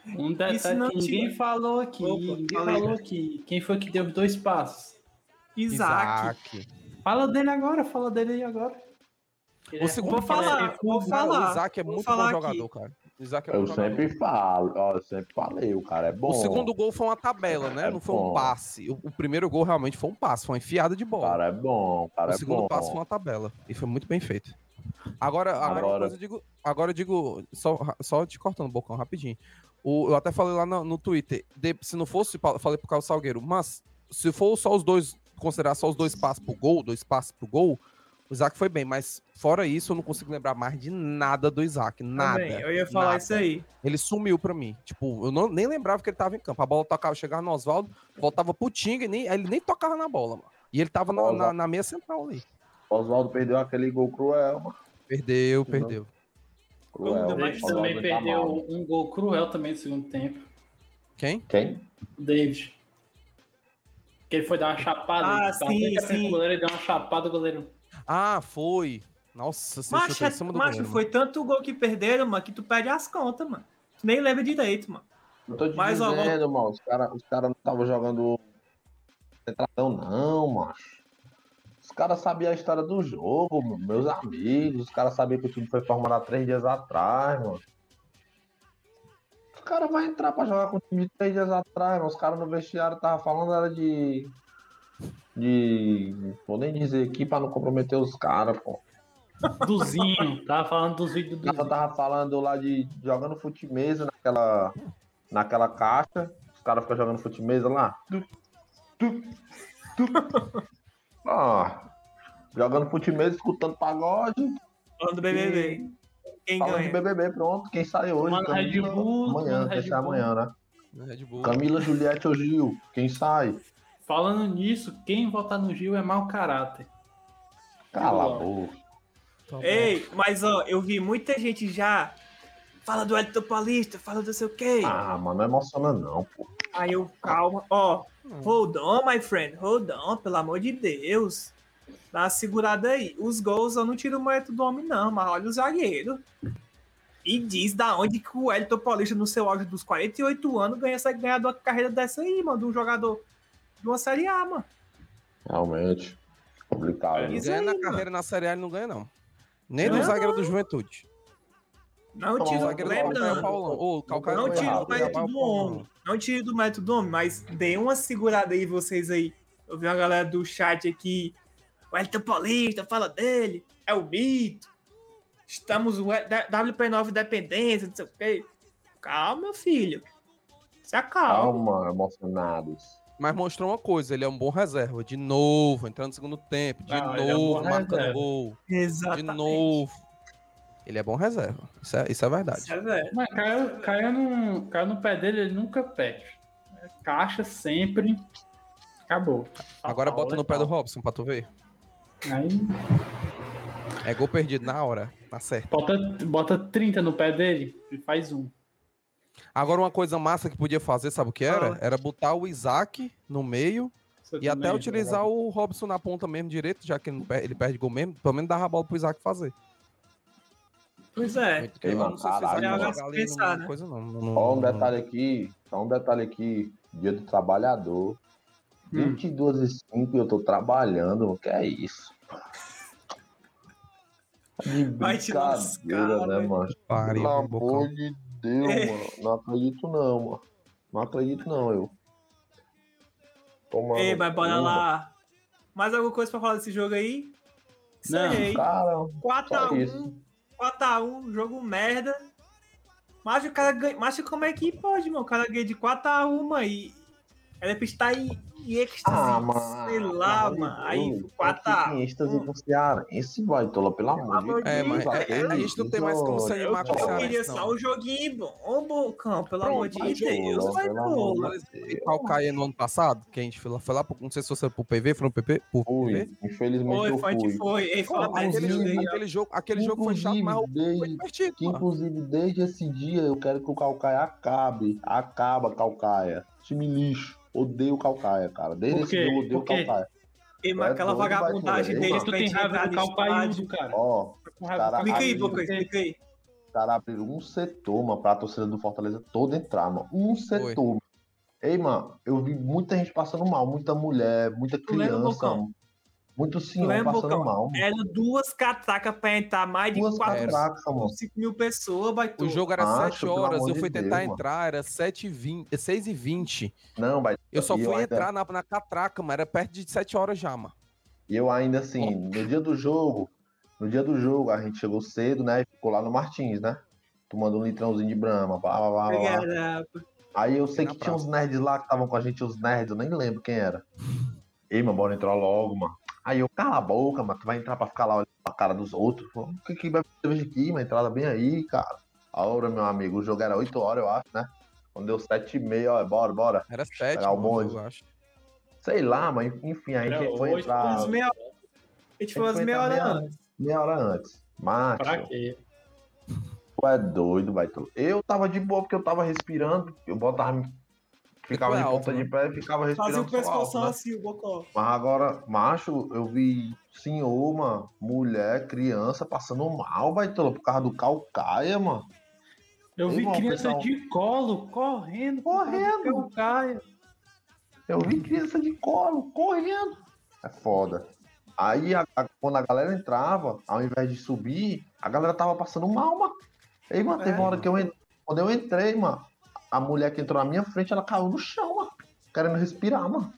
G: Um
D: Isso
G: detalhe
D: não
G: que ninguém
D: tira-
G: falou aqui.
D: Opa,
G: ninguém
D: falei.
G: falou aqui. Quem foi que deu dois passos?
D: Isaac.
G: Fala dele agora, fala dele aí agora. Ele
F: O
G: é
F: segundo
D: Vou
G: ruim,
D: falar,
G: é
D: vou falar,
F: o Isaac é muito bom
D: aqui.
F: jogador, cara. O Isaac é
E: Eu
F: jogador.
E: sempre falo, ó, eu sempre falei, o cara é bom.
F: O segundo gol foi uma tabela, né?
E: É
F: Não foi um
E: bom.
F: passe. O, o primeiro gol realmente foi um passe, foi uma enfiada de
E: O
F: bola.
E: cara é bom, o cara
F: o
E: é
F: segundo
E: bom.
F: passo foi uma tabela. E foi muito bem feito. Agora, agora,
E: Agora-
F: eu digo, agora eu digo, só, só te cortando um bocão rapidinho. O, eu até falei lá no, no Twitter, de- se não fosse, falei pro Carlos Salgueiro, mas se for só os dois, considerar só os dois passos pro gol, dois passos pro gol, o Isaac foi bem, mas fora isso, eu não consigo lembrar mais de nada do Isaac, nada.
D: Também, eu ia falar
F: nada.
D: isso aí.
F: Ele sumiu pra mim. Tipo, eu não, nem lembrava que ele tava em campo. A bola tocava, chegava no Oswaldo, voltava pro Tinga e nem, ele nem tocava na bola, mano. E ele tava na, na, na meia central ali.
E: Oswaldo perdeu aquele gol cruel, mano.
F: Perdeu, perdeu.
E: Cruel.
D: Mais
G: David
E: Oswaldo
G: também
E: tá
G: perdeu
E: mal.
G: um gol cruel também no segundo tempo.
F: Quem?
E: Quem?
G: O David. Que ele foi dar uma chapada.
D: Ah, sim, sim.
G: goleiro, ele deu uma chapada, o goleiro.
F: Ah, foi. Nossa, você
D: Macho,
F: chutou em cima do
D: macho
F: goleiro,
D: foi tanto gol que perderam, mano, que tu perde as contas, mano. Tu nem lembra direito, mano.
E: Eu tô te
D: Mas, ó,
E: dizendo, mano, os caras os cara não estavam jogando centradão, não, macho. Os caras sabiam a história do jogo, mano, meus amigos. Os caras sabiam que o time foi formado há três dias atrás, mano. Os caras vão entrar pra jogar com o time de três dias atrás, mano. Os caras no vestiário estavam falando era de. De. Vou nem dizer aqui pra não comprometer os caras, pô.
G: Duzinho. tava falando dos vídeos do Duzinho.
E: tava falando lá de jogando futimesa naquela, naquela caixa. Os caras ficam jogando futimesa lá. Tu, tu, tu. Ah, *laughs* jogando futimesa, escutando pagode.
D: Falando do BBB. Quem
E: Falando de
D: ganha?
E: BBB, pronto. Quem sai hoje?
G: Red
E: Camila,
G: Bull,
E: amanhã,
G: tomando
E: quem
G: Red
E: sai
G: Bull.
E: amanhã, né?
F: né? Red Bull.
E: Camila, Juliette ou Gil? Quem sai?
G: Falando nisso, quem votar no Gil é mau caráter.
E: Cala a boca.
F: Tá.
D: Ei, mas ó, eu vi muita gente já. Fala do Elton Paulista, fala do sei o quê.
E: Ah, mano, não emociona não, pô.
D: Aí eu, calma, ó. Hold on, my friend, hold on, pelo amor de Deus. Dá uma segurada aí. Os gols eu não tiro o mérito do homem, não, mas olha o zagueiro. E diz da onde que o Elton Paulista, no seu auge dos 48 anos, ganha essa de uma carreira dessa aí, mano, de um jogador de uma Série A, mano.
E: Realmente. Complicado.
G: É,
E: né?
F: Ganha
D: aí,
F: na
D: mano.
F: carreira na Série A ele não ganha, não. Nem do
D: Ganha
F: zagueiro do Juventude.
D: Não tiro,
F: O do é
D: não tiro o mérito
F: é
D: do homem. Não tiro do mérito do homem, mas dê uma segurada aí vocês aí. Eu vi uma galera do chat aqui. O Elton Paulista, fala dele. É o mito. Estamos o WP9 dependência, não sei o quê. Calma, meu filho. Se acalma.
E: Calma, emocionados.
F: Mas mostrou uma coisa, ele é um bom reserva. De novo, entrando no segundo tempo. De
G: Não, ele é um
F: novo, marcando
G: reserva.
F: gol. De
D: Exatamente.
F: novo. Ele é bom reserva. Isso é, isso é verdade.
D: Isso é.
G: Mas caiu, caiu, no, caiu no pé dele, ele nunca perde. Caixa sempre. Acabou.
F: Agora bota no pé do. Robson pra tu ver.
G: Aí
F: É gol perdido na hora, na certa.
G: bota, bota 30 no pé dele e faz um.
F: Agora uma coisa massa que podia fazer, sabe o que era? Era botar o Isaac no meio
G: Você
F: e até utilizar o Robson na ponta mesmo direito, já que ele não per- ele perde gol mesmo. Pelo menos dava a bola pro Isaac fazer.
D: Pois é.
F: Eu não sei se
D: né?
F: coisa não. não-
E: Só um detalhe aqui, só um detalhe aqui, dia do trabalhador.
G: Hum.
E: 22 e 5 eu tô trabalhando, o que é isso? De
D: Vai te
E: brincadeira,
D: lascar,
E: né, mano? Pelo amor de Deus,
D: É.
E: mano. Não acredito não, mano. Não acredito não, eu. Toma
D: Ei, mas bora lá. Mais alguma coisa pra falar desse jogo aí?
G: Não,
D: Encerrei.
E: Cara,
D: 4x1.
E: Só isso.
D: 4x1, jogo merda. Mas o cara ganha. Mas como é que pode, mano? O cara ganha de 4x1 e. Era pra estar em E êxtase,
E: Ah, mano.
D: sei lá, mano. Aí, 4
E: Em êxtase com o Cearense, vai, Tola, pelo amor de Deus.
F: É,
D: de
F: mas
D: Deus,
F: é- é- a gente não tem mais como se
D: Eu,
F: animar com o
D: eu queria só um joguinho bom, Bocão, pelo amor de Deus.
E: Tola,
D: Vai,
E: pelo amor
D: Tola.
E: de Deus.
F: E Calcaia no ano passado, que a gente foi lá, foi lá pro, não sei se você foi pro PV, foi no PP?
E: Fui,
F: PV?
E: infelizmente
D: Foi,
E: eu
D: foi, foi. Disso
F: Aquele, jogo, aquele jogo foi chato, mas o foi divertido,
E: inclusive desde esse dia eu quero que o Calcaia acabe. Acaba, Calcaia. Time lixo. Odeio o Calcaia, cara. Desde esse eu odeio o
G: Por quê?
E: Calcaia.
D: Ei, mas
E: É
D: aquela vagabundagem
E: Ei,
G: Tu
D: pra
G: tem
D: gente
G: raiva do. Calcaiudo, cara.
E: Ó, cara,
D: Explica aí,
G: Calcaiudo.
D: explica aí.
E: os caras abriram um setor, mano, pra torcida do Fortaleza toda entrar, mano. Um setor. Ei, mano, eu vi muita gente passando mal, muita mulher, muita criança, mano. Muito senhor
D: lembra,
E: passando
D: Bocão?
E: mal. mano.
D: Eram duas catracas pra entrar mais de
E: Duas
D: 4,
E: catracas, mano.
D: 5 mil pessoas, vai
F: O jogo era
E: Macho,
F: 7
E: pelo
F: horas, eu
E: de
F: fui tentar
E: Deus, mano.
F: entrar, era 7 e 20, 6 e 20.
E: Não, vai.
F: Eu só fui
E: ainda-
F: entrar na, na catraca, mano, era perto de 7 horas já, mano.
E: E eu ainda assim, no dia do jogo, no dia do jogo, a gente chegou cedo, né? E ficou lá no Martins, né? Tomando um litrãozinho de brama, blá, blá, blá, blá. Aí eu sei que tinha uns nerds lá que estavam com a gente, os nerds, eu nem lembro quem era. Ei, mano, bora entrar logo, mano. Aí eu, cala a boca, mano, tu vai entrar pra ficar lá olhando a cara dos outros. Pô, O que que vai fazer aqui, uma entrada bem aí, cara. A hora, meu amigo, o jogo era 8 horas, eu acho, né? Quando deu 7 e meia, ó, bora, bora.
F: Era 7,
E: Pegar o
F: mano,
E: bonde.
F: eu acho.
E: Sei lá, mas enfim, a gente
G: Era
E: foi entrar
D: meia... A gente foi umas meia hora
E: meia-
D: antes.
E: meia hora antes. Macho,
G: Pra quê?
E: tu é doido, Baito. Eu tava de boa porque eu tava respirando, eu botava. Ficava
F: é
E: de
F: alto,
E: ponta
F: né?
E: de pé e ficava
D: Fazia
E: respirando.
D: o
E: só alto,
D: pescoção
E: né?
D: assim, o Bocó.
E: Mas agora, macho, eu vi senhor, mano, mulher, criança passando mal, Baitola, por causa do calcaia, mano.
G: Eu
E: Ei,
G: vi
E: irmão,
G: criança
E: pessoal.
G: de colo correndo.
E: Correndo.
G: Eu caio.
E: Eu vi criança de colo, correndo. É foda. Aí, a- a- quando a galera entrava, ao invés de subir, a galera tava passando mal, mano. Ei, mano, teve
F: É,
E: uma hora que eu entrei. Quando eu entrei, mano, a mulher que entrou na minha frente, ela caiu no chão, mano. Querendo respirar, mano.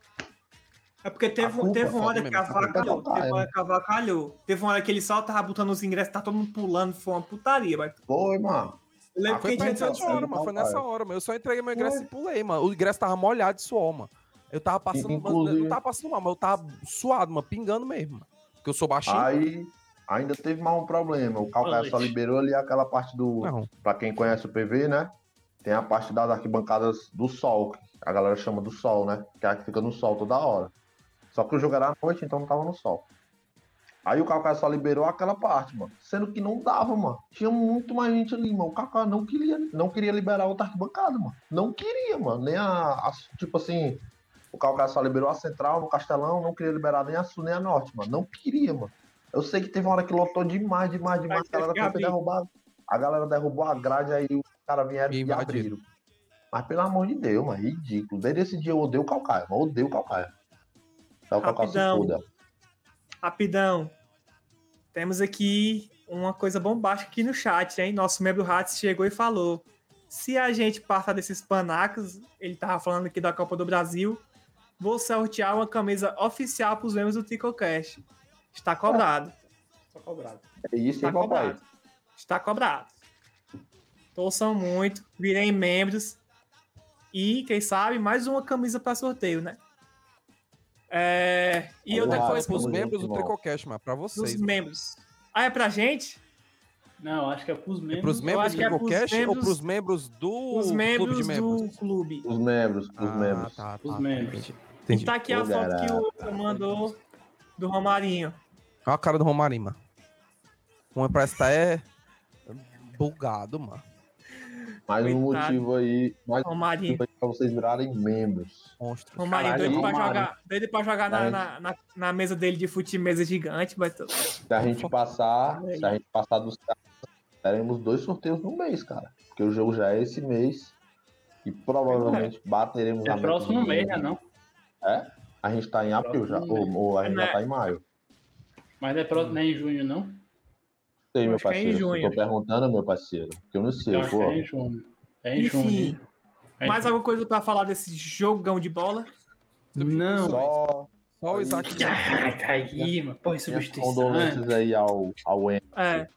D: É porque teve,
E: culpa
D: teve
E: é
D: uma
F: foda
D: hora que
F: a culpa é
D: avacalhou. Teve uma hora que avacalhou. Teve uma hora que ele só tava botando os ingressos, tá todo mundo pulando, foi uma putaria, mas
E: Foi, mano.
D: eu lembro
E: Ah,
D: que
F: Foi
D: a gente
F: perto de
D: tinha
F: 7
E: Então,
F: horas, mano. Foi nessa hora, mano. Eu só entreguei meu ingresso e pulei, mano. O ingresso tava molhado de suor, mano. Eu tava passando. mano,
E: Inclusive-
F: Não tava passando mal, mas eu tava suado, mano, pingando mesmo, mano. Porque eu sou baixinho.
E: Aí ainda teve mais um problema. O Calcaia só liberou ali aquela parte do.
F: Não.
E: Pra quem conhece o PV, né? Tem a parte das arquibancadas do sol, a galera chama do sol, né? Que é a que fica no sol toda hora. Só que o jogo era à noite, então não tava no sol. Aí o Calcaia só liberou aquela parte, mano. Sendo que não dava, mano. Tinha muito mais gente ali, mano. O Calcaia não queria, não queria liberar outra arquibancada, mano. Não queria, mano. Nem a, a- Tipo assim, o Calcaia só liberou a central no Castelão, não queria liberar nem a sul nem a norte, mano. Não queria, mano. Eu sei que teve uma hora que lotou demais, demais, demais.
D: Mas
E: A galera foi
D: abrir.
E: A galera derrubou a grade, aí os caras vieram
F: E
E: e abriram. Mas pelo amor de Deus, mano, ridículo. Desde esse dia eu odeio o Calcaia, mano. Odeio o Calcaia. Então o Calcaia se
D: Rapidão. Rapidão. Temos aqui uma coisa bombástica aqui no chat, hein? Nosso membro Hats chegou e falou: se a gente passar desses panacos, ele tava falando aqui da Copa do Brasil, vou sortear uma camisa oficial para os membros do TicoCast. Está cobrado. Está cobrado.
E: É isso,
D: Está
E: hein, papai?
D: Está cobrado. Torçam muito, virem membros. E, quem sabe, mais uma camisa para sorteio, né? É... E
E: lá,
D: coisa
F: Pros
E: tamo
F: membros do. Tricocast, mano. Pra
D: dos
F: vocês.
D: membros. Ah, é pra gente?
G: Não, acho que é pros
F: É
G: membros.
F: pros membros
D: acho
F: do
D: que é
F: Tricocast ou
D: membros-
F: pros membros do
D: Os
F: clube
D: membros
F: de membros?
D: do clube.
E: Os membros, os
F: Ah,
E: membros.
F: tá,
G: Os
F: tá,
G: membros.
F: Entendi.
D: E
F: entendi.
D: tá aqui a foto que o. Lucas mandou do Romarinho.
F: Olha a cara do Romarinho, mano. Uma parece que tá é bugado, mano.
E: Mais um
D: Coitado.
E: motivo aí, mais um motivo aí pra vocês virarem membros.
F: Monstro.
D: Romarinho,
G: Caralho,
D: doido pra jogar, doido pra jogar na, na, na, na mesa dele de fute mesa gigante, mas
E: Se a gente passar, se a gente passar dos caras, teremos dois sorteios no mês, cara. Porque o jogo já é esse mês. E provavelmente bateremos a
G: É próximo mês, né? Não?
E: A gente tá em abril já. Ou, ou a gente
D: Né?
E: já tá em maio.
G: Mas não é, próximo, não é em junho, não?
E: Sei,
D: Eu
E: meu
D: que é em
E: parceiro.
D: junho.
E: Eu tô perguntando, meu parceiro. Porque eu não sei,
G: Eu acho que
E: pô.
G: é em junho. É em
D: Enfim,
G: junho. É em
D: mais
G: junho.
D: alguma coisa pra falar desse jogão de bola?
G: Não.
E: Só
F: Só o Isaac.
G: Ah, tá aí, mano. Pô, substituição.
E: condolências aí ao, ao Emerson.
D: É,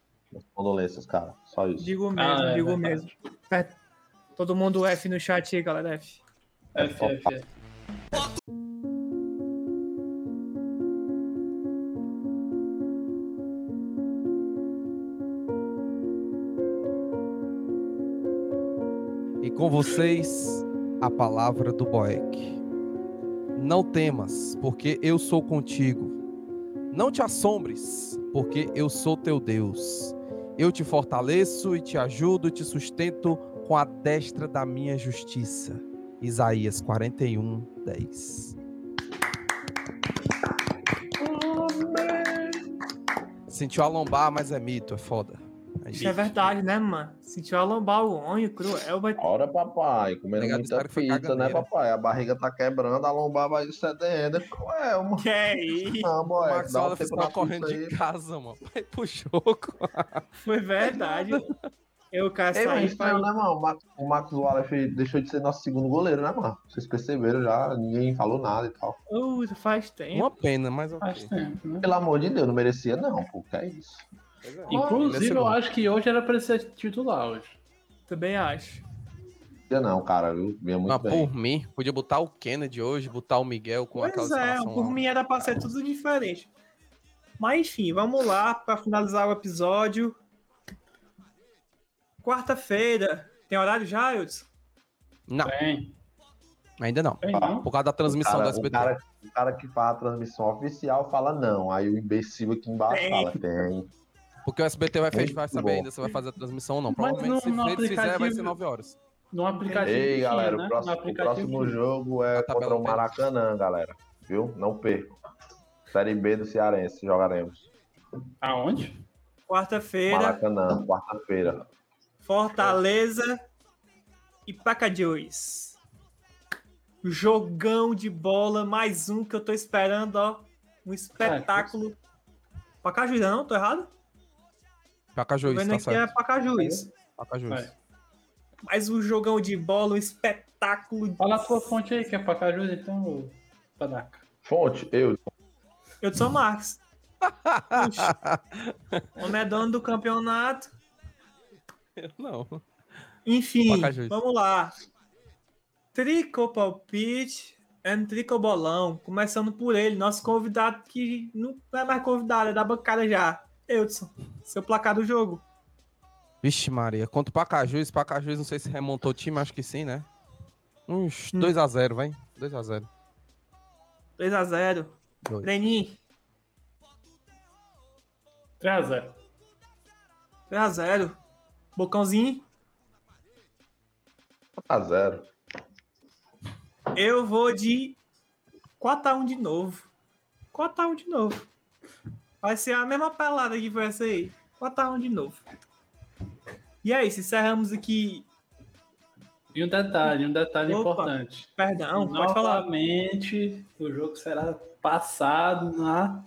E: Condolências, cara. Só isso.
D: digo mesmo,
G: Ah, é
D: digo
G: verdade.
D: mesmo. É, todo mundo F no chat aí, galera. F.
G: F, F, F.
F: Com vocês, a palavra do Boeck. Não temas, porque eu sou contigo. Não te assombres, porque eu sou teu Deus. Eu te fortaleço e te ajudo e te sustento com a destra da minha justiça. Isaías 41, 10. Sentiu a lombar, mas é mito, é foda. É
D: Isso é verdade, né, mano? Sentiu a lombar o onho cruel, vai
E: Ora, papai, comendo
F: Negado,
E: muita pizza, né, papai? A barriga tá quebrando, a lombar vai cedendo. É cruel, mano.
D: Que é *laughs* isso?
E: Não,
F: O
E: boy,
F: Max
E: um
F: Wallace
E: tempo
F: tá
E: na
F: correndo de
E: aí.
F: casa, mano. Vai pro jogo.
D: Foi verdade. Eu quero
E: Ei,
D: pra...
E: né, mano? O Max- O Max Wallace deixou de ser nosso segundo goleiro, né, mano? Vocês perceberam já, ninguém falou nada e tal.
D: Uh, faz tempo.
F: Uma pena, mas
G: Faz tempo, né?
E: Pelo amor de Deus, não merecia não, pô, que é isso.
F: É.
G: Inclusive,
F: é
G: eu acho que hoje era pra ele ser titular hoje.
D: Também acho.
E: Não, cara, viu? Vinha muito
F: Mas
E: bem.
F: por mim, podia botar o Kennedy hoje, botar o Miguel com aquela
D: Pois é,
F: escalação
D: por
F: lá.
D: mim era pra ser tudo diferente. Mas enfim, vamos lá pra finalizar o episódio. Quarta-feira. Tem horário já, Hudson?
F: Não,
G: Tem,
F: ainda não.
G: tem não.
F: Por causa da transmissão
E: cara,
F: do SBT.
E: O cara, o cara que faz a transmissão oficial fala não. Aí o imbecil aqui embaixo
D: Tem.
E: fala, tem.
F: Porque o SBT vai,
E: Muito
F: vai saber
E: bom.
F: ainda se vai fazer a transmissão ou não. Provavelmente,
G: no- no
F: se eles fizer, vai ser
G: aplicativo-
F: 9 horas.
G: No aplicativo.
E: Ei,
G: tinha,
E: galera,
G: né?
E: o próximo, o próximo jogo é contra o
F: tem.
E: Maracanã, galera. Viu? Não percam. Série B do Cearense, jogaremos.
G: Aonde?
D: Quarta-feira,
E: Maracanã, quarta-feira.
D: Fortaleza e Pacajus. Jogão de bola, mais um que eu tô esperando, ó. Um espetáculo. Pacajus, não? Tô errado? Vendo
F: tá
D: aqui é
F: certo.
D: Pacajus.
F: Pacajus.
G: Vai.
D: Mais um jogão de bola, um espetáculo.
G: Fala a tua fonte aí, que é Pacajus, então, padaca.
E: Fonte, eu.
D: Eu sou. Puxa. O homem é dono do campeonato.
F: Não.
D: Enfim,
F: Pacajus.
D: vamos lá. Tricopalpite and Tricobolão. Começando por ele, nosso convidado que não é mais convidado, é da bancada já. Eudson, seu placar do jogo.
F: Vixe Maria, contra o Pacajus, Pacajus não sei se remontou o time, acho que sim, né? Uns
D: Hum.
F: 2x0, vai. 2x0.
D: 2x0.
F: Dois.
D: Lenin,
G: 3x0.
D: 3x0. Bocãozinho,
E: A zero.
D: eu vou de 4x1 de novo. 4x1 de novo. Vai ser a mesma pelada que foi essa aí. 4x1 de novo. E é isso, encerramos aqui.
G: E um detalhe, um detalhe
D: Opa.
G: importante.
D: Perdão, pode falar.
G: Novamente, o jogo será passado na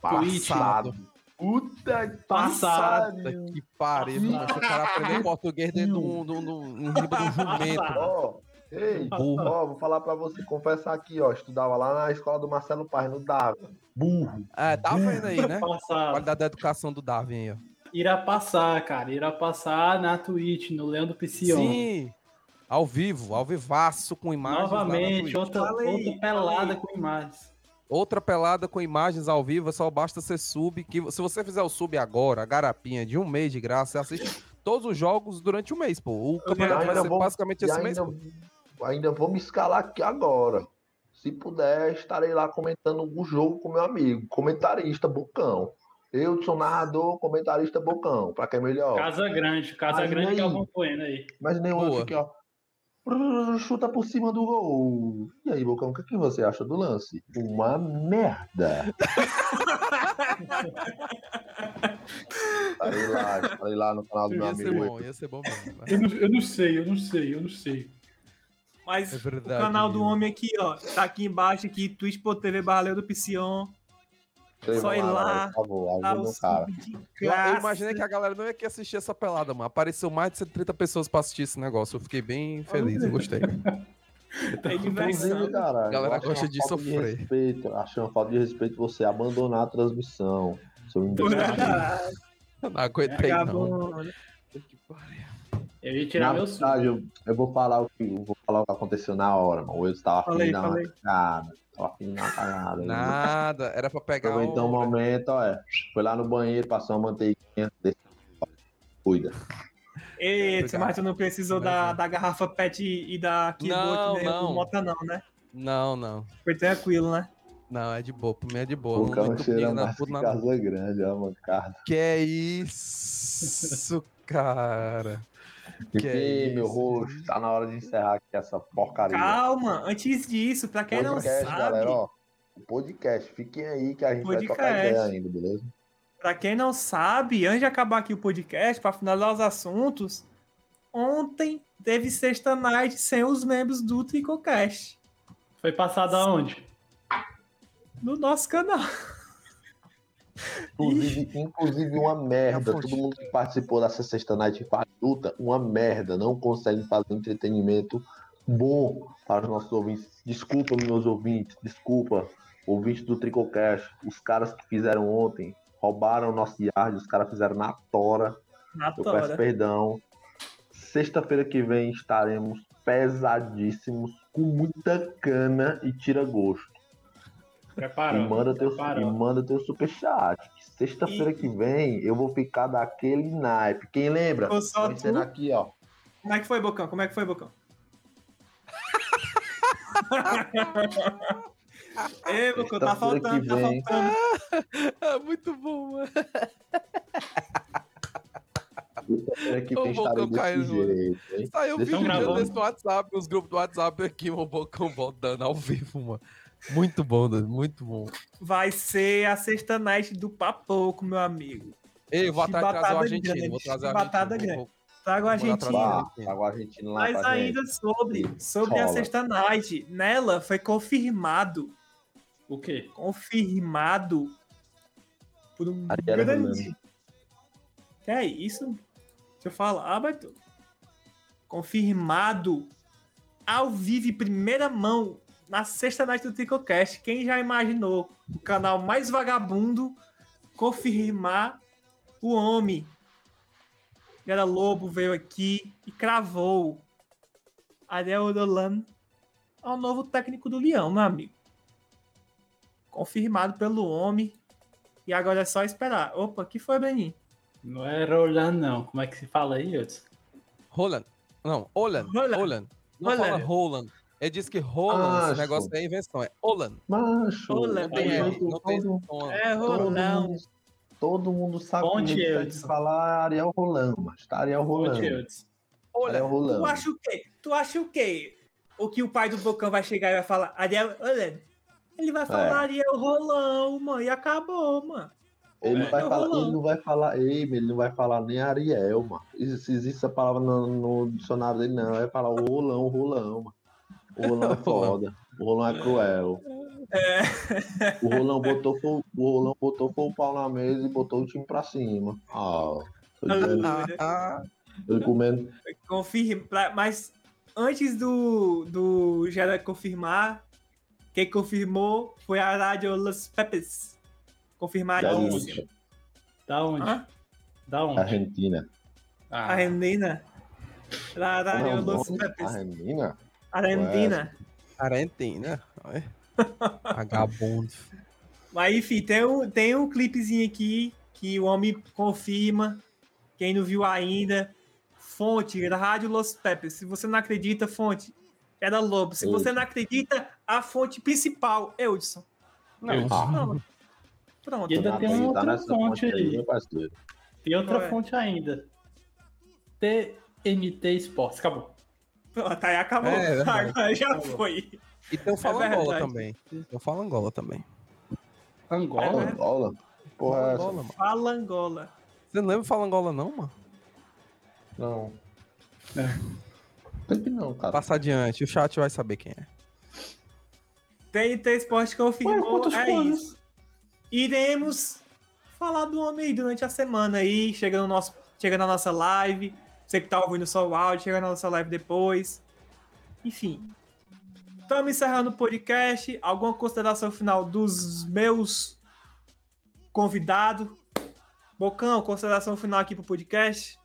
G: Twitch.
E: Passado. Puta que
G: Passado.
F: Puta que pariu,
G: Nossa.
F: o cara aprendeu português dentro de um, de um, de um, de um um jumento.
E: Ó, ei,
F: Burro.
E: ó, vou falar pra você, confessar aqui, ó. Estudava lá na escola do Marcelo Paz, no Dava. Burro.
F: É, tá vendo aí, né?
G: Passado.
F: Qualidade da educação do Darwin aí, ó.
G: Irá passar, cara. Irá passar na Twitch, no Leão do Piscion.
F: Sim, ao vivo, ao vivaço com imagens. lá na
G: Novamente, outra,
D: Fala aí,
G: outra pelada
D: aí.
G: com imagens.
F: Outra pelada com imagens ao vivo, só basta ser sub. Que se você fizer o sub agora, a garapinha de um mês de graça, você assiste todos os jogos durante um mês, pô. O campeonato vai ser
E: vou-
F: basicamente esse mês,
E: ainda,
F: pô.
E: Ainda vou me escalar aqui agora. Se puder, estarei lá comentando o jogo com meu amigo, comentarista Bocão. Eu sou narrador, comentarista Bocão, pra quem é melhor.
G: Casa Grande, Casa
E: Mas
G: Grande
E: e
G: que é
E: aí?
G: o Bueno aí.
E: Mas nem outro aqui, ó. Chuta por cima do gol. E aí, Bocão, o que, que você acha do lance? Uma merda. *laughs* estarei lá, estarei lá no canal do meu
F: Ia ser
E: amigo.
F: bom, ia ser bom mesmo. né?
G: Eu não, eu não sei, eu não sei, eu não sei.
D: Mas
F: É
D: o
F: verdade,
D: canal do homem aqui, ó. Tá aqui embaixo, aqui, twitch.tv barra do Piscion. Só ir lá,
E: favor,
D: Tá
E: ajuda
D: o
E: o cara.
F: Eu, imaginei que a galera não ia querer assistir essa pelada, mano. Apareceu mais de 130 pessoas pra assistir esse negócio. Eu fiquei bem feliz, eu gostei. *laughs*
D: É diversão.
E: Inclusive, cara,
F: A galera gosta de sofrer.
E: respeito, acho uma falta de respeito você abandonar a transmissão. Seu *laughs*
F: não aguentei, não.
D: Vagabundo.
F: Que pariu.
G: Eu ia tirar
E: Na
G: meu
E: verdade, eu, eu vou falar o que eu vou falar o que aconteceu na hora, mano. O Wilson tava afim
D: Falei,
E: de dar uma
D: falei.
E: cagada. Tava afim uma cagada.
F: Nada, era pra pegar
E: Aproveitou um
F: o...
E: momento, ó, é. Foi lá no banheiro, passou uma manteiguinha. desceu. Cuida.
D: Eita,
F: Obrigado.
D: mas tu não precisou da, da garrafa PET e e da keyboard nem
F: não.
D: do Mota não, né?
F: Não, não.
D: Foi tranquilo, né?
F: Não, é de boa. Pra mim é de boa.
E: O
F: não
E: cheira mais que
F: na-
E: casa grande, ó, mancada.
F: Que é isso, cara?
E: Fique
F: é
E: aí, meu rosto. Tá na hora de encerrar aqui essa porcaria.
D: Calma, antes disso, pra quem não
E: podcast,
D: sabe,
E: galera, ó. O podcast. Fiquem aí que a gente vai trocar
D: Podcast.
E: ideia ainda, beleza?
D: pra quem não sabe, antes de acabar aqui o podcast, pra finalizar os assuntos, ontem teve sexta night sem os membros do Tricocast
G: Foi passado aonde?
D: no nosso canal.
E: Inclusive, inclusive uma merda. Todo mundo que participou dessa sexta night faz luta, uma merda. Não consegue fazer entretenimento bom para os nossos ouvintes. Desculpa, meus ouvintes. Desculpa, ouvintes do Tricocast. Os caras que fizeram ontem roubaram o nosso yard. Os caras fizeram na tora.
D: Na
E: Eu peço
D: tora.
E: perdão. Sexta-feira que vem estaremos pesadíssimos, com muita cana e tira gosto.
G: Preparou.
E: E manda teu, e manda teu superchat. Sexta-feira que vem eu vou ficar daquele naipe. Quem lembra?
D: Só tu?
E: aqui, ó.
D: Como é que foi, Bocão? Como é que foi, Bocão? *laughs* Ei, Bocão, tá faltando, tá faltando.
F: É *laughs* muito bom, mano.
E: Sexta-feira que vem
F: Bocão
E: estarei
F: caiu
E: desse jeito, hein?
F: Saiu
E: Deixa
F: vídeo um desse no WhatsApp, nos grupos do WhatsApp aqui, o Bocão botando ao vivo, mano. Muito bom, muito bom.
D: Vai ser a sexta night do Papoco, meu amigo.
F: Ei, eu vou atrás trazer o argentino,
D: grande,
F: vou trazer o argentino.
D: grande.
F: Vou-
D: Trago a
F: Vou lá trazer.
D: Argentina.
E: Tá, tá com a Argentina lá
D: Mas ainda
E: gente.
D: sobre, sobre a sexta night, nela foi confirmado,
G: O quê?
D: confirmado por um
E: Ariana
D: grande... Que é isso? Deixa eu falar, Beto. Confirmado ao vivo primeira mão na sexta night do Tricocast. Quem já imaginou o canal mais vagabundo confirmar o homem? Era Lobo veio aqui e cravou Ariel Dolan ao novo técnico do Leão, meu amigo. Confirmado pelo homem. E agora é só esperar. Opa, que foi, Beninho?
G: Não é Roland, não. Como é que se fala aí, Hudson?
F: Roland. Não, Roland.
D: Roland.
F: Roland. Não
D: Roland.
F: fala Roland. Ele disse que Roland, esse negócio é invenção. É Roland.
E: Macho,
F: Não tem
D: Aí,
F: R, não tem
E: todo,
F: som.
D: É,
E: mundo, todo mundo sabe
G: Ponte,
E: que ele
G: Edson.
E: falar Ariel Rolão, mas tá Ariel
G: Hudson?
E: Ariel
F: Roland.
D: Tu acha o quê? Tu acha o quê? O que o pai do Bocão vai chegar e vai falar Ariel Rolando? Ele vai falar
E: É.
D: Ariel Rolão, mano, e acabou, mano.
E: Ele não,
G: É.
E: vai falar, ele não vai falar, ei, ele não vai falar nem Ariel, mano. Se existe essa palavra no, no dicionário dele, não. Ele vai falar o rolão, o rolão, mano. O rolão é *laughs* foda. O rolão é cruel. O rolão botou, foi- o rolão botou foi o pau na mesa e botou o time pra cima. Ah,
F: Ah, ah,
E: ele comendo.
D: Confirma, pra- mas antes do, do Gera confirmar, quem confirmou foi a Rádio Los Pepes. Confirmadíssimo.
G: Da onde?
D: Hã?
G: Da onde?
E: Argentina.
D: A
G: Ah,
D: Argentina. La
E: é
D: Rádio
E: o
D: Los? Pepes.
E: Argentina?
D: Argentina.
F: Argentina. *laughs* Vagabundo.
D: Mas enfim, tem um, tem um clipezinho aqui que o homem confirma. Quem não viu ainda, fonte, Rádio Los Pepes. Se você não acredita, fonte, era Lobo. Se você não acredita, a fonte principal.
F: Não,
G: Hudson.
D: Não. Pronto.
G: E ainda
E: Tá
G: tem uma
E: tá
G: outra
E: nessa
G: fonte aí. Tem outra
D: Ué.
G: fonte ainda. TNT Sports. Acabou.
D: Pronto, aí acabou.
F: É, é.
D: Agora já foi.
F: E tem o Falangola
D: verdade.
F: também. Tem o Falangola também.
G: Angola?
D: É.
E: Angola? Porra, é essa?
F: Falangola, mano.
D: Fala Angola.
F: Você não lembra Falangola, não, mano?
E: Não.
G: É.
E: Tem que não, cara.
F: Passa adiante, o chat vai saber quem é.
D: TNT Esporte
G: Ué,
D: confirmou.
G: quantos
D: é
G: planos?
D: isso. Iremos falar do homem aí durante a semana aí. Chega, no nosso, chega na nossa live. Você que tá ouvindo só o áudio, chega na nossa live depois. Enfim. Estamos encerrando o podcast. Alguma consideração final dos meus convidados? Bocão, consideração final aqui pro podcast.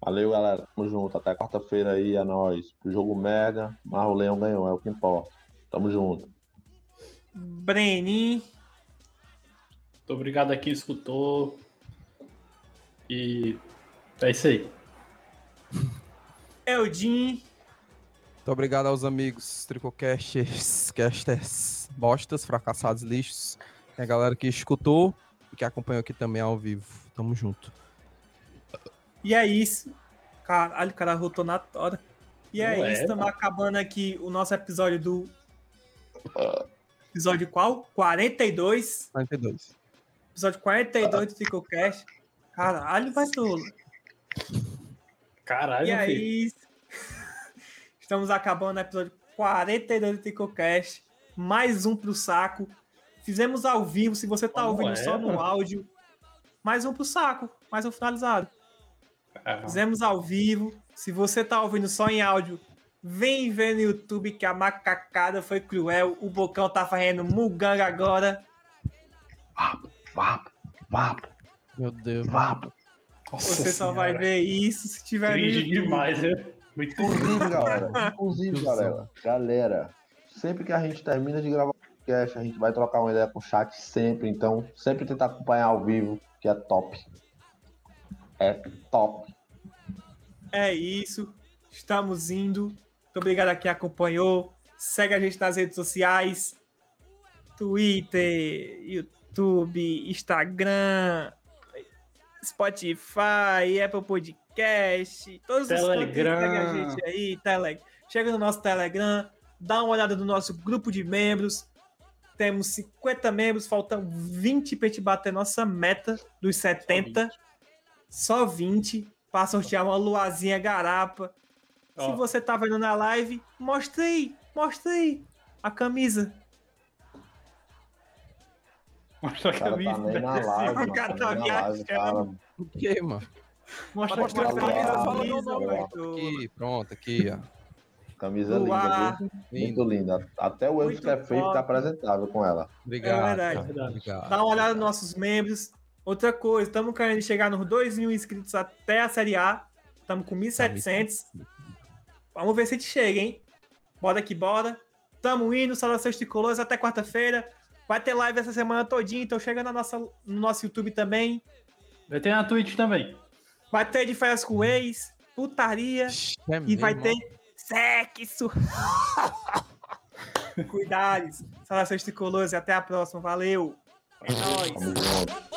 E: Valeu, galera. Tamo junto. Até quarta-feira aí, é nóis. O jogo merda, mas o Leão ganhou, é o que importa. Tamo junto.
D: Brenin.
G: Muito obrigado a quem escutou. E é isso aí.
D: Eldin.
F: Muito obrigado aos amigos tricocasters, casters, bostas, fracassados, lixos. E a galera que escutou e que acompanhou aqui também ao vivo. Tamo junto.
D: E é isso. Caralho, o cara rotou na tora. E é
G: Não é,
D: isso, estamos acabando aqui o nosso episódio do. Episódio qual? 42.
F: 42.
D: Episódio 42 do Tricocast. Caralho, vai tolo.
G: Caralho,
D: E é
G: meu filho.
D: isso. *laughs* Estamos acabando o episódio 42 do Tricocast. Mais um pro saco. Fizemos ao vivo. Se você tá
G: Como
D: ouvindo
G: é,
D: só no
G: mano?
D: áudio, mais um pro saco. Mais um finalizado.
G: Ah,
D: Fizemos ao vivo. Se você tá ouvindo só em áudio, vem ver no YouTube que a macacada foi cruel. O Bocão tá fazendo muganga agora.
E: Vapo, vapo,
F: Meu Deus.
E: vapo.
D: Você só vai ver isso se tiver
G: Cringe demais, viu? Muito
E: Inclusive, galera, *laughs* inclusive, galera, galera, sempre que a gente termina de gravar o podcast, a gente vai trocar uma ideia com o chat sempre, então sempre tentar acompanhar ao vivo, que é top. É top.
D: É isso. Estamos indo. Muito obrigado a quem acompanhou. Segue a gente nas redes sociais: Twitter, YouTube, Instagram, Spotify, Apple Podcast, todos os
G: Telegram.
D: cantos, segue a gente aí, Tele... Chega no nosso Telegram, dá uma olhada no nosso grupo de membros. Temos 50 membros, faltam 20 pra gente bater nossa meta dos 70. Só 20 para sortear uma luazinha garapa. Se
G: Ó.
D: você tá vendo na live, mostra aí, mostra aí a camisa.
G: Mostra a
E: tá
G: camisa.
E: nem na live,
D: O cara
E: tá
D: tá viajando.
E: cara.
F: O que, mano?
G: Mostra,
D: Mostra a camisa,
E: fala.
F: Aqui, pronto, aqui, ó.
E: Camisa linda, viu?
F: Lindo.
E: Muito linda. Até o
D: Muito
E: que é feio
D: top.
E: tá apresentável com ela.
F: Obrigado.
D: É verdade.
F: Obrigado.
D: Dá uma olhada nos nossos membros. Outra coisa, estamos querendo chegar nos 2 mil inscritos até a Série A. Estamos com 1.700. Vamos ver se a gente chega, hein? Bora que bora. Tamo indo, saudações tricolores até quarta-feira. Vai ter live essa semana todinha, então chega na nossa, no nosso YouTube também.
G: Vai ter na Twitch também.
D: Vai ter de férias com o ex, putaria.
F: É
D: E vai ter sexo. *laughs* Cuidados. Saudações tricolores e até a próxima. Valeu. É nóis.